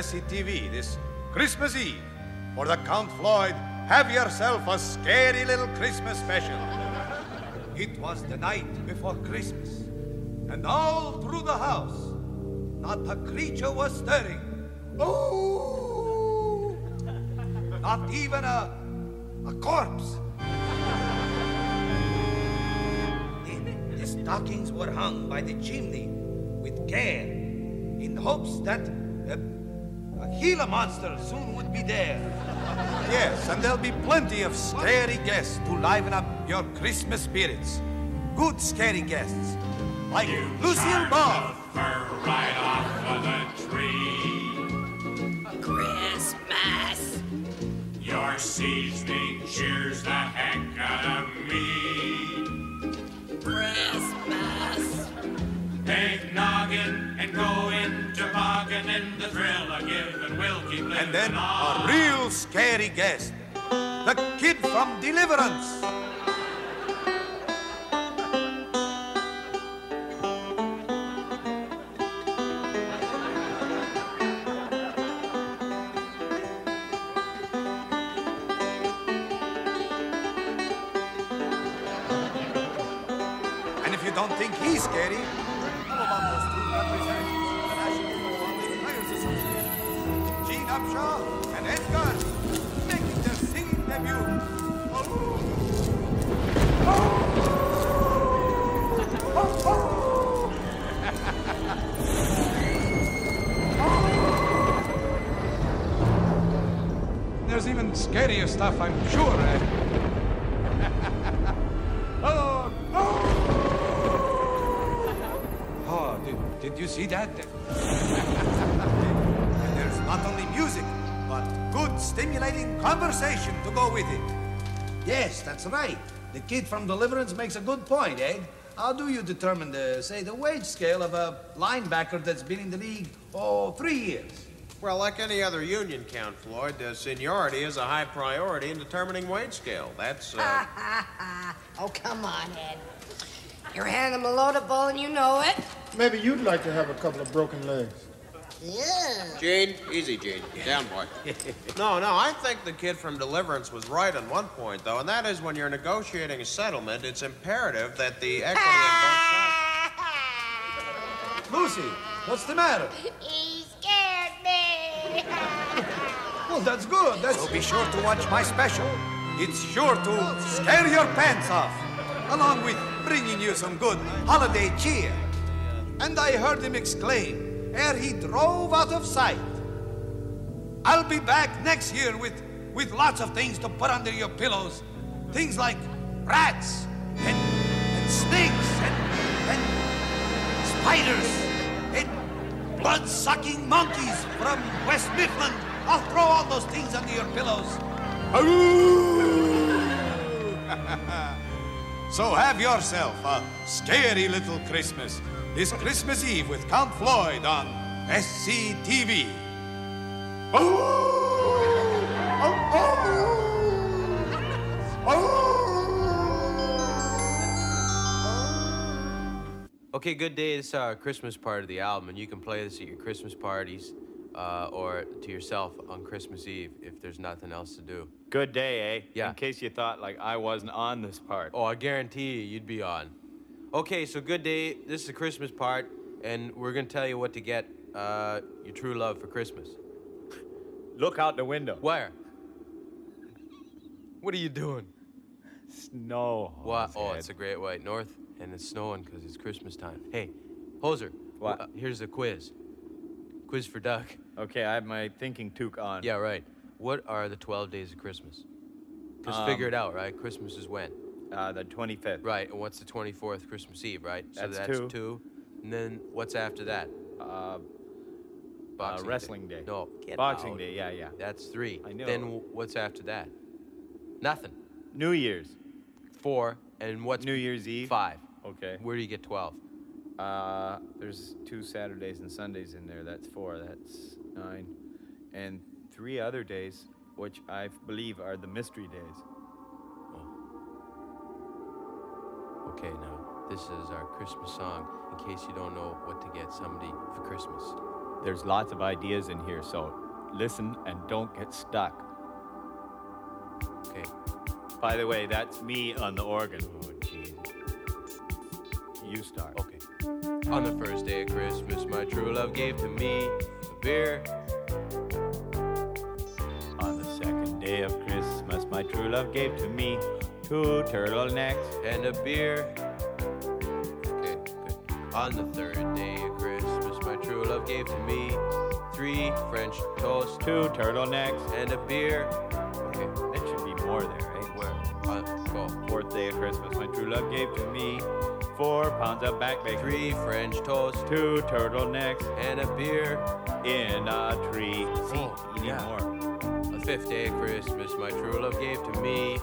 SCTV this Christmas Eve for the Count Floyd Have Yourself a Scary Little Christmas Special. It was the night before Christmas, and all through the house, not a creature was stirring. Oh! Not even a, a corpse. The, the stockings were hung by the chimney with care in hopes that Gila monster soon would be there. Yes, and there'll be plenty of scary guests to liven up your Christmas spirits. Good scary guests, like Lucille Ball. right off of the tree. Christmas. Your seasoning cheers the heck out of me. Christmas. Take noggin and go The thrill giving will keep living And then on. a real scary guest, the kid from Deliverance. Did, did you see that? and there's not only music, but good, stimulating conversation to go with it. Yes, that's right. The kid from Deliverance makes a good point, Ed. How do you determine the, say, the wage scale of a linebacker that's been in the league, oh, three years? Well, like any other union count, Floyd, uh, seniority is a high priority in determining wage scale. That's, uh, oh, come on, Ed. You're handing him a load of bull and you know it. Maybe you'd like to have a couple of broken legs. Yeah. Gene, easy, Gene. Down, boy. no, no, I think the kid from Deliverance was right on one point, though, and that is when you're negotiating a settlement, it's imperative that the equity on both sides. Lucy, what's the matter? He scared me. Well, that's good. That's... So be sure to watch my special. It's sure to scare your pants off, along with bringing you some good holiday cheer. And I heard him exclaim, ere he drove out of sight, I'll be back next year with, with lots of things to put under your pillows. Things like rats and, and snakes and, and spiders and blood-sucking monkeys from West Mifflin. I'll throw all those things under your pillows. so have yourself a scary little Christmas. This Christmas Eve with Count Floyd on SCTV. Oh! Oh, oh! Okay, good day. Is our Christmas part of the album, and you can play this at your Christmas parties uh, or to yourself on Christmas Eve if there's nothing else to do. Good day, eh? Yeah. In case you thought like I wasn't on this part. Oh, I guarantee you, you'd be on. Okay, so good day. This is the Christmas part, and we're gonna tell you what to get uh, your true love for Christmas. Look out the window. Where? What are you doing? Snow. What? Oh, head. it's a great white north, and it's snowing because it's Christmas time. Hey, Hoser. What? uh, here's a quiz. Quiz for Duck. Okay, I have my thinking toque on. Yeah, right. What are the 12 days of Christmas? Just Um, figure it out, right? Christmas is when? Uh, the 25th. Right, and what's the 24th Christmas Eve, right? So That's that's two. two. And then what's after that? Uh, Boxing wrestling day. No, get Boxing out. Day, yeah, yeah. That's three. I know. Then w- what's after that? Nothing. New Year's. Four. And what's New Year's Eve? five? Okay. Where do you get 12? Uh, there's two Saturdays and Sundays in there. That's four. That's nine. And three other days, which I believe are the mystery days. Okay, now, this is our Christmas song in case you don't know what to get somebody for Christmas. There's lots of ideas in here, so listen and don't get stuck. Okay. By the way, that's me on the organ. Oh, jeez. You start. Okay. On the first day of Christmas, my true love gave to me a beer. On the second day of Christmas, my true love gave to me two turtlenecks. and a beer. Okay, good. On the third day of Christmas, my true love gave to me three French toast, Two turtlenecks. and a beer. Okay, That should be more there, eh? where? On, go. Fourth day of Christmas, my true love gave to me four pounds of back bacon. Three French toast Two turtlenecks and a beer. in a tree. See, Oh, you need yeah. more. The fifth day of Christmas, my true love gave to me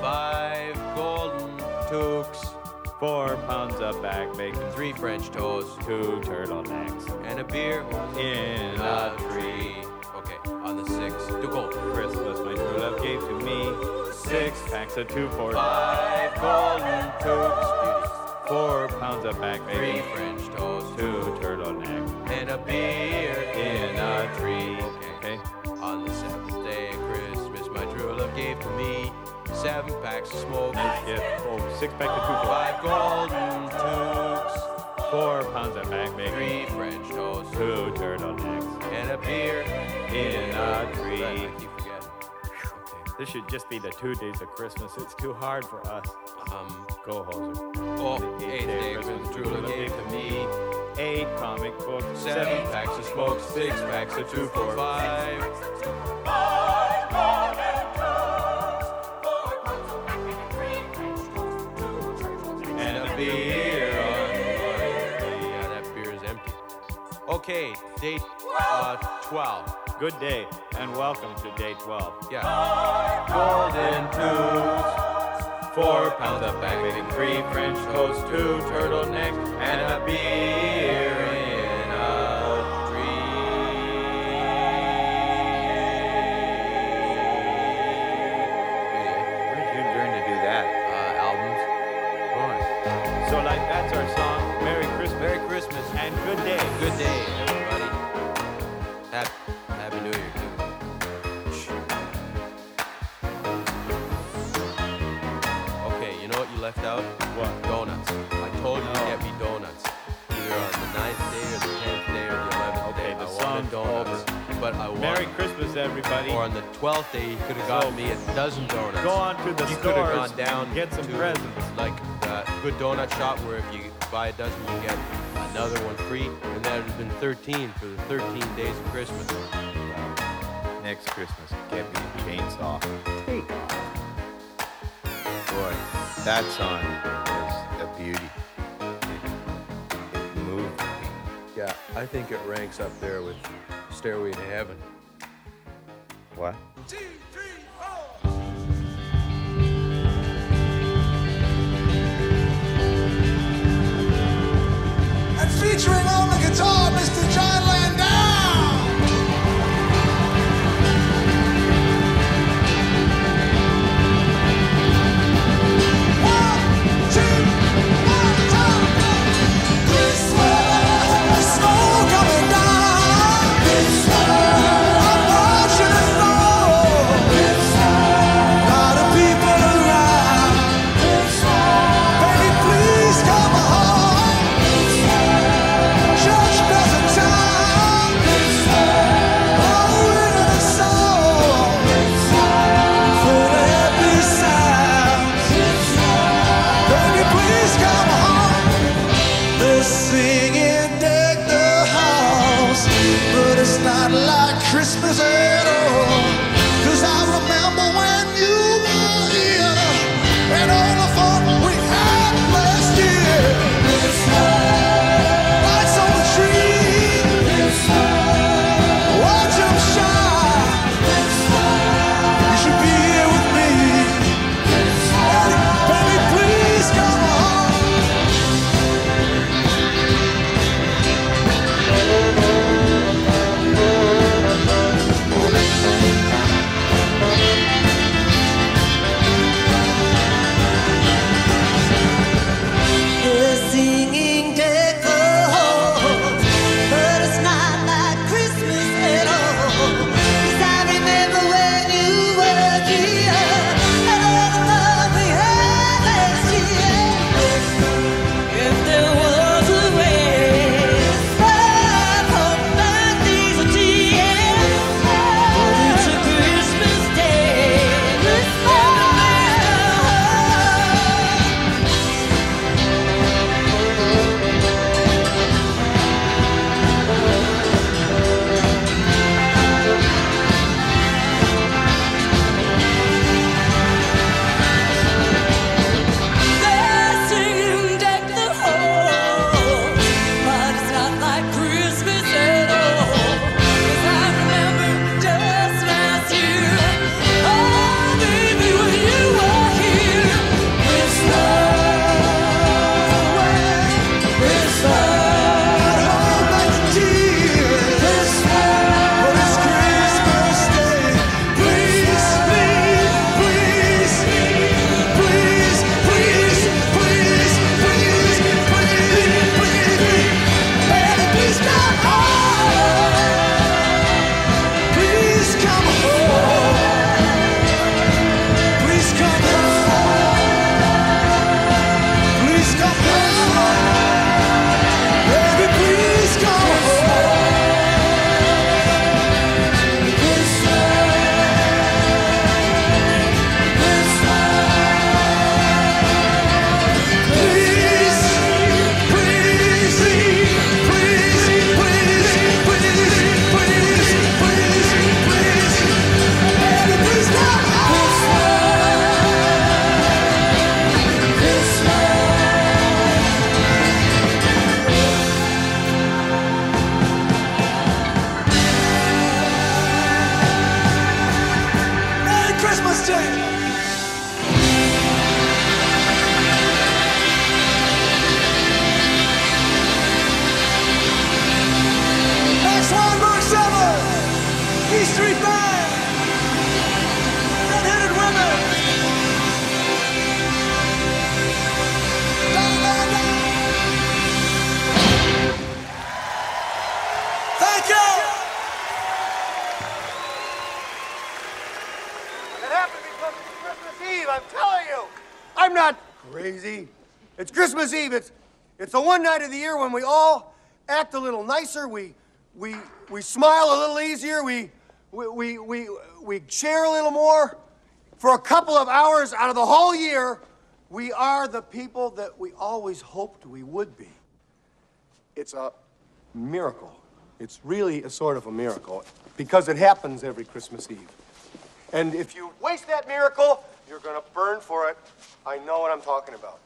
five golden toques, Four pounds of back bacon. three French toast, Two turtlenecks and a beer. in a a tree. Okay, on the sixth, to go. Christmas, my true love gave to me six packs of two four. Five golden toques, Four pounds of back beauty. Three. French toast, Two turtlenecks and a beer in a tree. Okay. Okay. On the seventh day of Christmas, my true love gave to me seven packs of smoke, Nice gift. Oh, six packs of two five golden four pounds of back bacon, three French toast, two turtlenecks, and a beer in a tree. I keep forgetting. This should just be the two days of Christmas. It's too hard for us. Um, Go, hoser. Oh, The eighth day Christmas truly gave to me Eight comic books, seven packs of smokes, six packs of two, four, five. And a beer on Yeah, that beer is empty. Okay, date uh, 12. Good day, and welcome to day 12. Yeah. Golden toques, four pounds of bacon, three French toast, two turtleneck, and a beer But I Merry Christmas, everybody. or on the 12th day, you could have gotten me a dozen donuts. Go on to the you could have gone down get some to, presents. Like uh, good donut shop where if you buy a dozen, you get another one free. And that would have been 13 for the 13 days of Christmas. Next Christmas, get me a chainsaw. Take off. Boy, that song is a beauty. It, it moved me. Yeah, I think it ranks up there with Stairway to Heaven. What? And featuring on the guitar, Mr. John Landau. Christmas Eve. It's, it's the one night of the year when we all act a little nicer. We, we, we smile a little easier. We, we, we, we, we share a little more. For a couple of hours out of the whole year, we are the people that we always hoped we would be. It's a miracle. It's really a sort of a miracle because it happens every Christmas Eve. And if you waste that miracle, you're going to burn for it. I know what I'm talking about.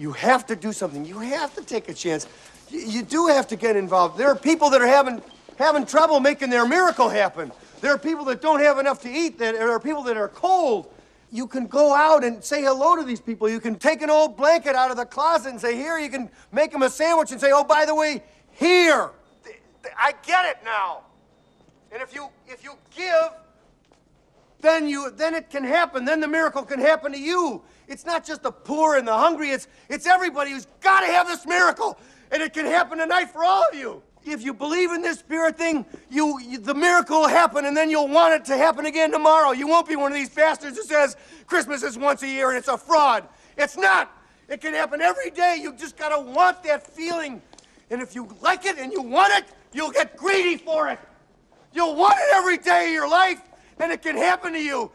You have to do something. You have to take a chance. You, you do have to get involved. There are people that are having having trouble making their miracle happen. There are people that don't have enough to eat. There are people that are cold. You can go out and say hello to these people. You can take an old blanket out of the closet and say, Here, you can make them a sandwich and say, Oh, by the way, here. I get it now. And if you if you give, then you then it can happen. Then the miracle can happen to you. It's not just the poor and the hungry, it's it's everybody who's got to have this miracle. And it can happen tonight for all of you. If you believe in this spirit thing, you, you the miracle will happen and then you'll want it to happen again tomorrow. You won't be one of these bastards who says Christmas is once a year and it's a fraud. It's not. It can happen every day. You just got to want that feeling. And if you like it and you want it, you'll get greedy for it. You'll want it every day of your life, and it can happen to you.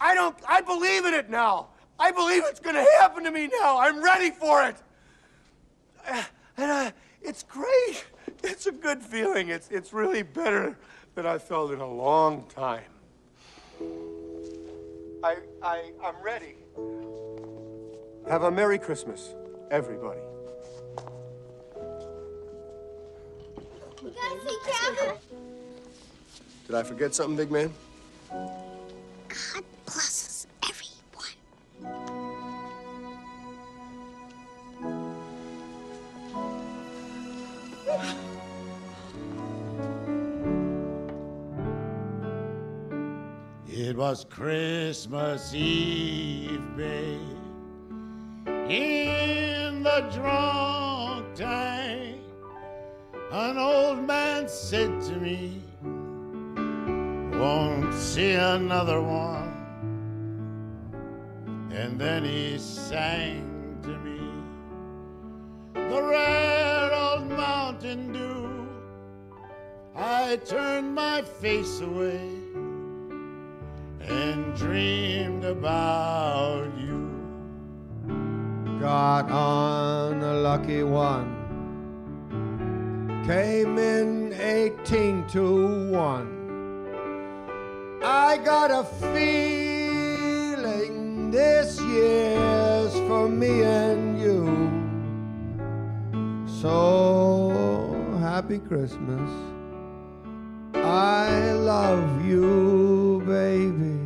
I don't, I believe in it now. I believe it's going to happen to me now. I'm ready for it. Uh, And uh, it's great. It's a good feeling. It's, it's really better than I felt in a long time. I, I, I'm ready. Have a Merry Christmas, everybody. You guys see? Did I forget something, big man? God bless us, It was Christmas Eve, babe, in the drunk tank. An old man said to me, Won't see another one. And then he sang to me the red Mountain Dew. I turned my face away and dreamed about you. Got on a lucky one. Came in 18 to 1. I got a feeling this year's for me and you. So happy Christmas. I love you, baby.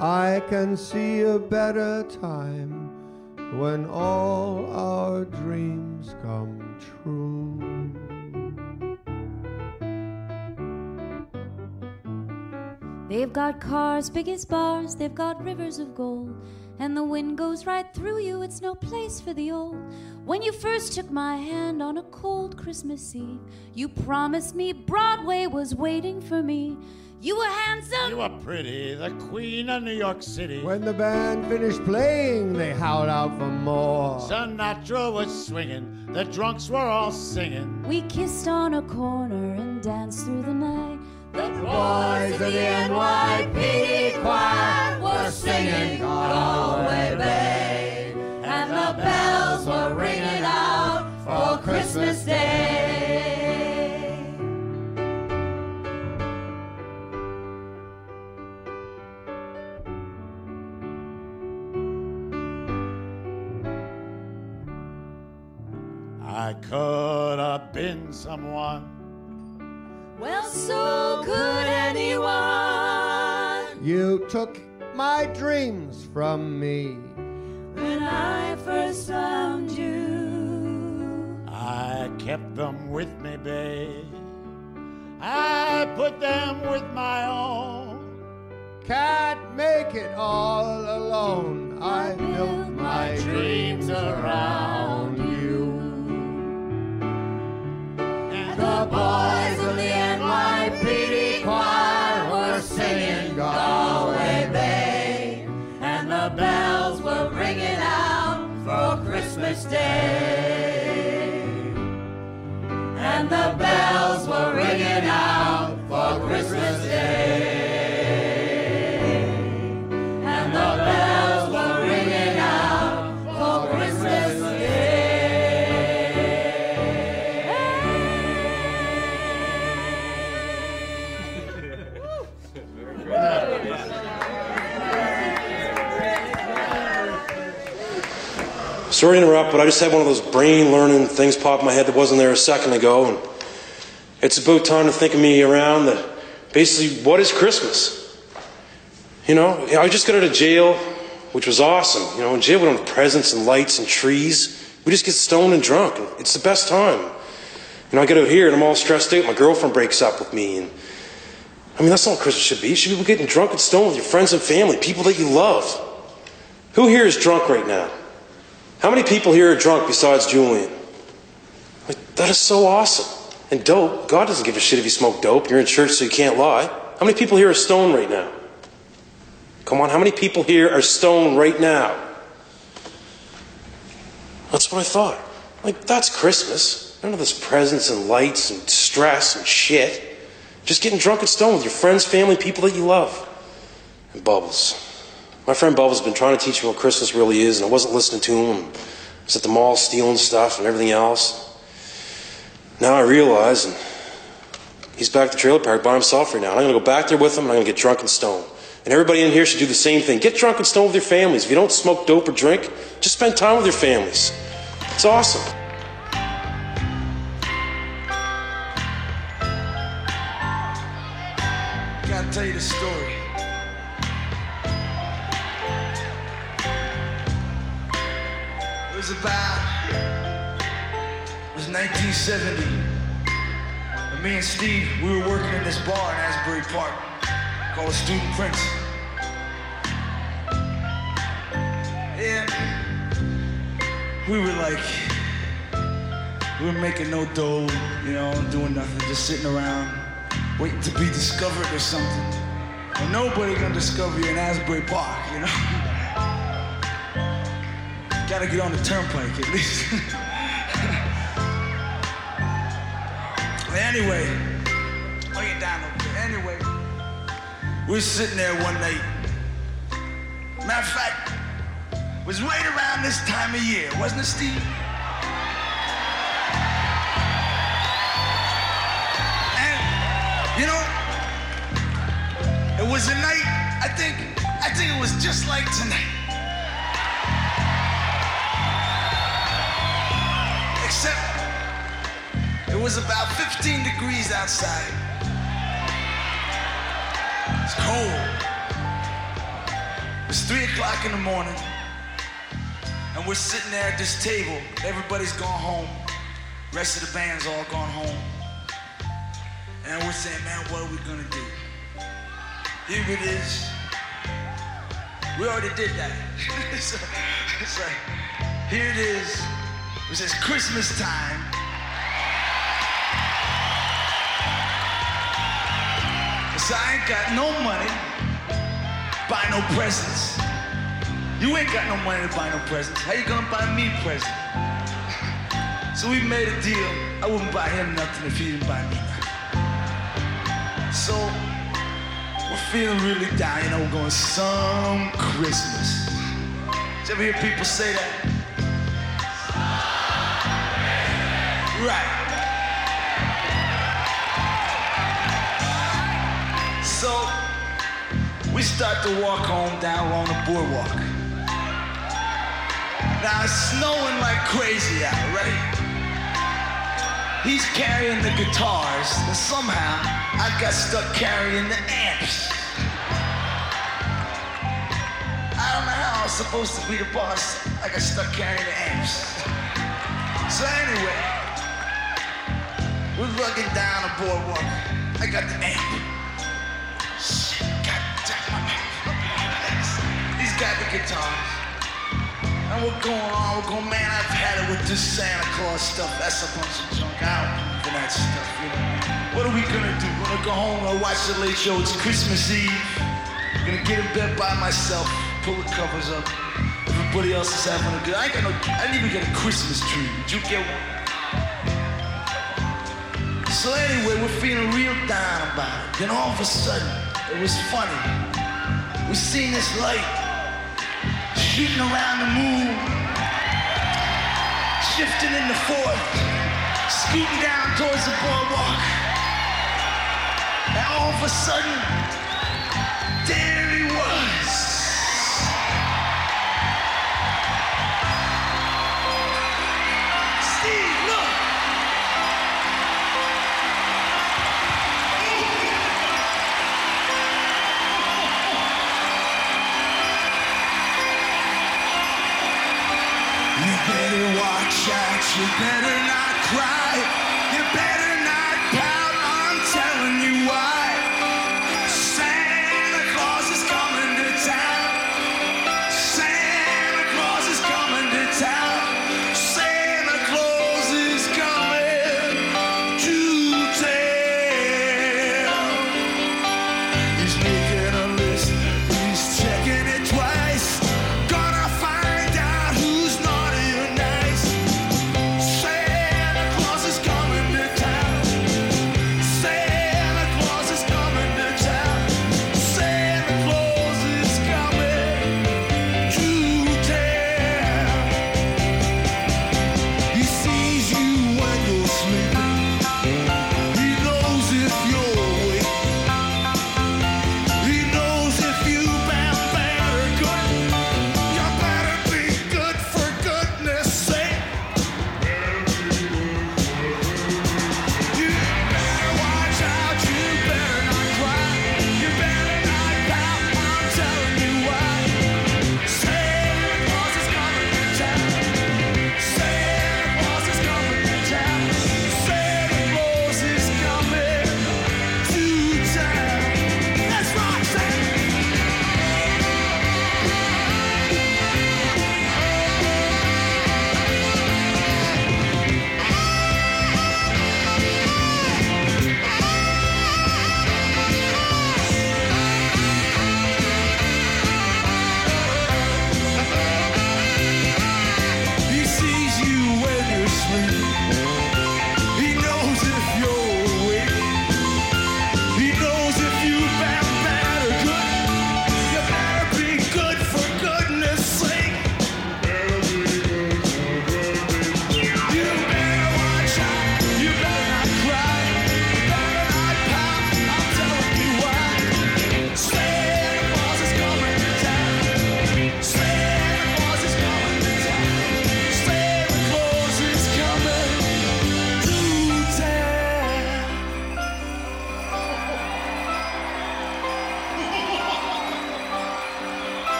I can see a better time when all our dreams come true. They've got cars big as bars, they've got rivers of gold, and the wind goes right through you, it's no place for the old. When you first took my hand on a cold Christmas Eve, you promised me Broadway was waiting for me. You were handsome. You were pretty, the queen of New York City. When the band finished playing, they howled out for more. Sinatra was swinging, the drunks were all singing. We kissed on a corner and danced through the night. The boys of the NYPD choir were singing all the way and the bells were ringing out for Christmas Day. I could have been someone. Well, so could anyone. You took my dreams from me. When I first found you, I kept them with me, babe. I put them with my own. Can't make it all alone. I built my dreams around you. And the boys of the NYPD Christmas Day. And the bells were ringing out for Christmas Day. Sorry to interrupt, but I just had one of those brain learning things pop in my head that wasn't there a second ago. And it's about time to think of me around that basically, what is Christmas? You know, I just got out of jail, which was awesome. You know, in jail we don't have presents and lights and trees. We just get stoned and drunk. And it's the best time. You know, I get out here and I'm all stressed out. My girlfriend breaks up with me. And I mean, that's not what Christmas should be. You should be getting drunk and stoned with your friends and family, people that you love. Who here is drunk right now? How many people here are drunk besides Julian? Like, that is so awesome. And dope. God doesn't give a shit if you smoke dope. You're in church, so you can't lie. How many people here are stoned right now? Come on, how many people here are stoned right now? That's what I thought. Like, that's Christmas. None of this presents and lights and stress and shit. Just getting drunk and stoned with your friends, family, people that you love. And Bubbles. My friend Bubbles has been trying to teach me what Christmas really is, and I wasn't listening to him. I was at the mall stealing stuff and everything else. Now I realize, and he's back at the trailer park by himself right now. And I'm going to go back there with him, and I'm going to get drunk and stoned. And everybody in here should do the same thing. Get drunk and stoned with your families. If you don't smoke dope or drink, just spend time with your families. It's awesome. Gotta tell you the story. Was about, it was 1970. And me and Steve, we were working in this bar in Asbury Park called the Student Prince. Yeah. We were like, we were making no dough, you know, doing nothing, just sitting around, waiting to be discovered or something. And nobody gonna discover you in Asbury Park, you know? Gotta get on the turnpike at least. anyway, oh, it down over there. Anyway, we was sitting there one night. Matter of fact, was right around this time of year, wasn't it, Steve? And you know, it was a night. I think, I think it was just like tonight. Except it was about 15 degrees outside. It's cold. It's three o'clock in the morning, and we're sitting there at this table. Everybody's gone home. Rest of the band's all gone home. And we're saying, man, what are we gonna do? Here it is. We already did that. it's like, here it is. It says Christmas time. So I ain't got no money, buy no presents. You ain't got no money to buy no presents. How you gonna buy me a present? So we made a deal. I wouldn't buy him nothing if he didn't buy me nothing. So we're feeling really down, you know, we're going some Christmas. Did you ever hear people say that? Right. So we start to walk home down on the boardwalk. Now it's snowing like crazy out, right? He's carrying the guitars, and somehow I got stuck carrying the amps. I don't know how I was supposed to be the boss. I got stuck carrying the amps. So anyway, we're looking down the boardwalk. I got the amp. Shit, goddamn. He's got the guitars. And we're going on, we're going, man, I've had it with this Santa Claus stuff. That's a bunch of junk. I don't for that stuff, you know. What are we gonna do? We're gonna go home and watch the late show. It's Christmas Eve. I'm gonna get in bed by myself, pull the covers up. Everybody else is having a good I ain't got no I didn't even get a Christmas tree. Did you get one? So anyway, we're feeling real down about it. Then all of a sudden, it was funny. We seen this light shooting around the moon, shifting in the fourth, scooting down towards the boardwalk. And all of a sudden, there he was. You better not cry.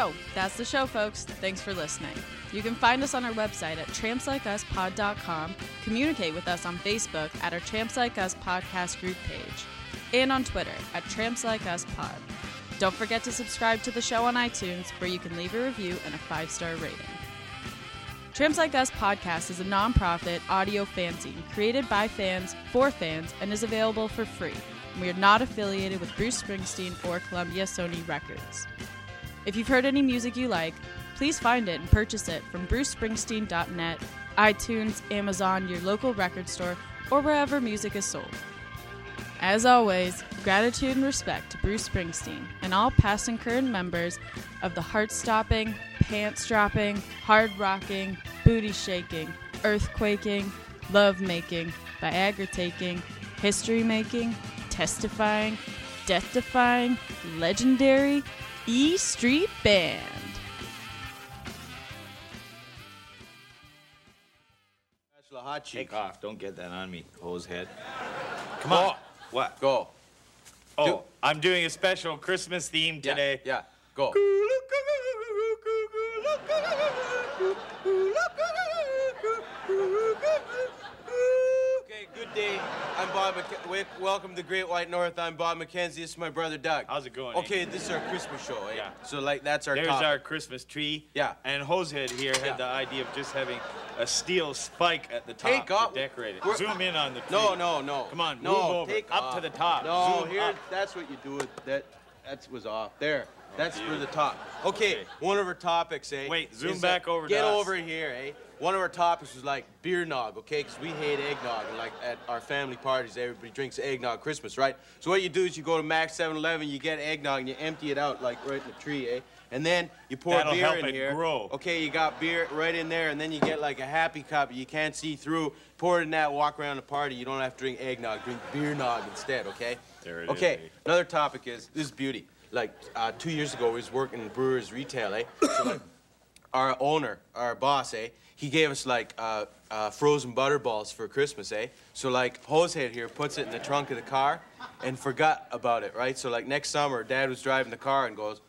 So, that's the show, folks. Thanks for listening. You can find us on our website at trampslikeUsPod.com, communicate with us on Facebook at our Tramps Like Us podcast group page, and on Twitter at Tramps Like Us Pod. Don't forget to subscribe to the show on iTunes, where you can leave a review and a five star rating. Tramps Like Us podcast is a nonprofit audio fanzine created by fans for fans and is available for free. We are not affiliated with Bruce Springsteen or Columbia Sony Records. If you've heard any music you like, please find it and purchase it from brucespringsteen.net, iTunes, Amazon, your local record store, or wherever music is sold. As always, gratitude and respect to Bruce Springsteen and all past and current members of the heart stopping, pants dropping, hard rocking, booty shaking, earthquaking, love making, Viagra taking, history making, testifying, death defying, legendary E Street Band. Bachelor hot cheek. Take off. Don't get that on me, hose head. Come on. Oh, what? Go. Oh, I'm doing a special Christmas theme today. Yeah, go. Okay, good day. I'm Bob McK- Welcome to Great White North. I'm Bob McKenzie. This is my brother Doug. How's it going? Okay, this is our Christmas show, eh? Yeah. So, like, that's our There's topic. our Christmas tree. Yeah. And Hosehead here had Yeah. the idea of just having a steel spike at the top Take to off- decorate it. We're- Zoom in on the tree. No, no, no. Come on, no, move over. Take up off. to the top. No, Zoom here, up. that's what you do. With that, that was off. There. That's for the top. Okay, Okay. one of our topics, eh? Wait, zoom back that- over to Get over here, eh? One of our topics was like beer nog, okay? Because we hate eggnog. And like at our family parties, everybody drinks eggnog Christmas, right? So what you do is you go to Max 7 Eleven, you get eggnog, and you empty it out like right in the tree, eh? And then you pour That'll beer help in it here. grow. Okay, you got beer right in there, and then you get like a happy cup you can't see through. Pour it in that, walk around the party. You don't have to drink eggnog, drink beer nog instead, okay? There it is, okay, eh? another topic is this is beauty. Like uh, two years ago, we was working in Brewers Retail, eh? So like, our owner, our boss, eh? He gave us like uh, uh, frozen butter balls for Christmas, eh? So like Hosehead here puts it in the trunk of the car and forgot about it, right? So like next summer, Dad was driving the car and goes,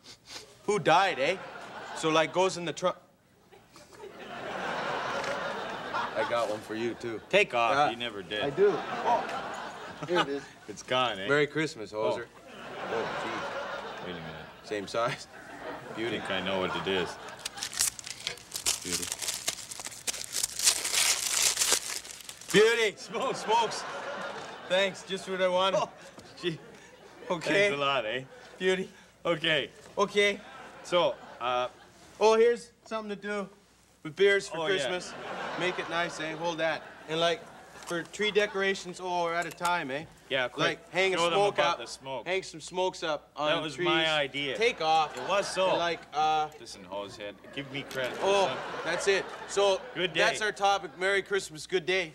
"Who died, eh?" So like goes in the trunk. I got one for you too. Take off. Yeah. you never did. I do. Oh, here it is. It's gone, eh? Merry Christmas, Hoser. Oh, Wait a minute. Same size. I Beauty. think I know what it is. Beauty. Beauty. Smoke. Smokes. Thanks. Just what I wanted. Gee. Okay. Thanks a lot, eh? Beauty. Okay. Okay. So, uh, Oh, here's something to do with beers for Oh, yeah. Christmas. Make it nice, eh? Hold that. And like for tree decorations, oh, we're out of time, eh? Yeah, quick. Like hang a Show them smoke up. the smoke. Hang some smokes up on That was trees. my idea. Take off. It was so. And like uh. listen, Hosehead, give me credit. Oh, that's it. So Good day. that's our topic. Merry Christmas. Good day.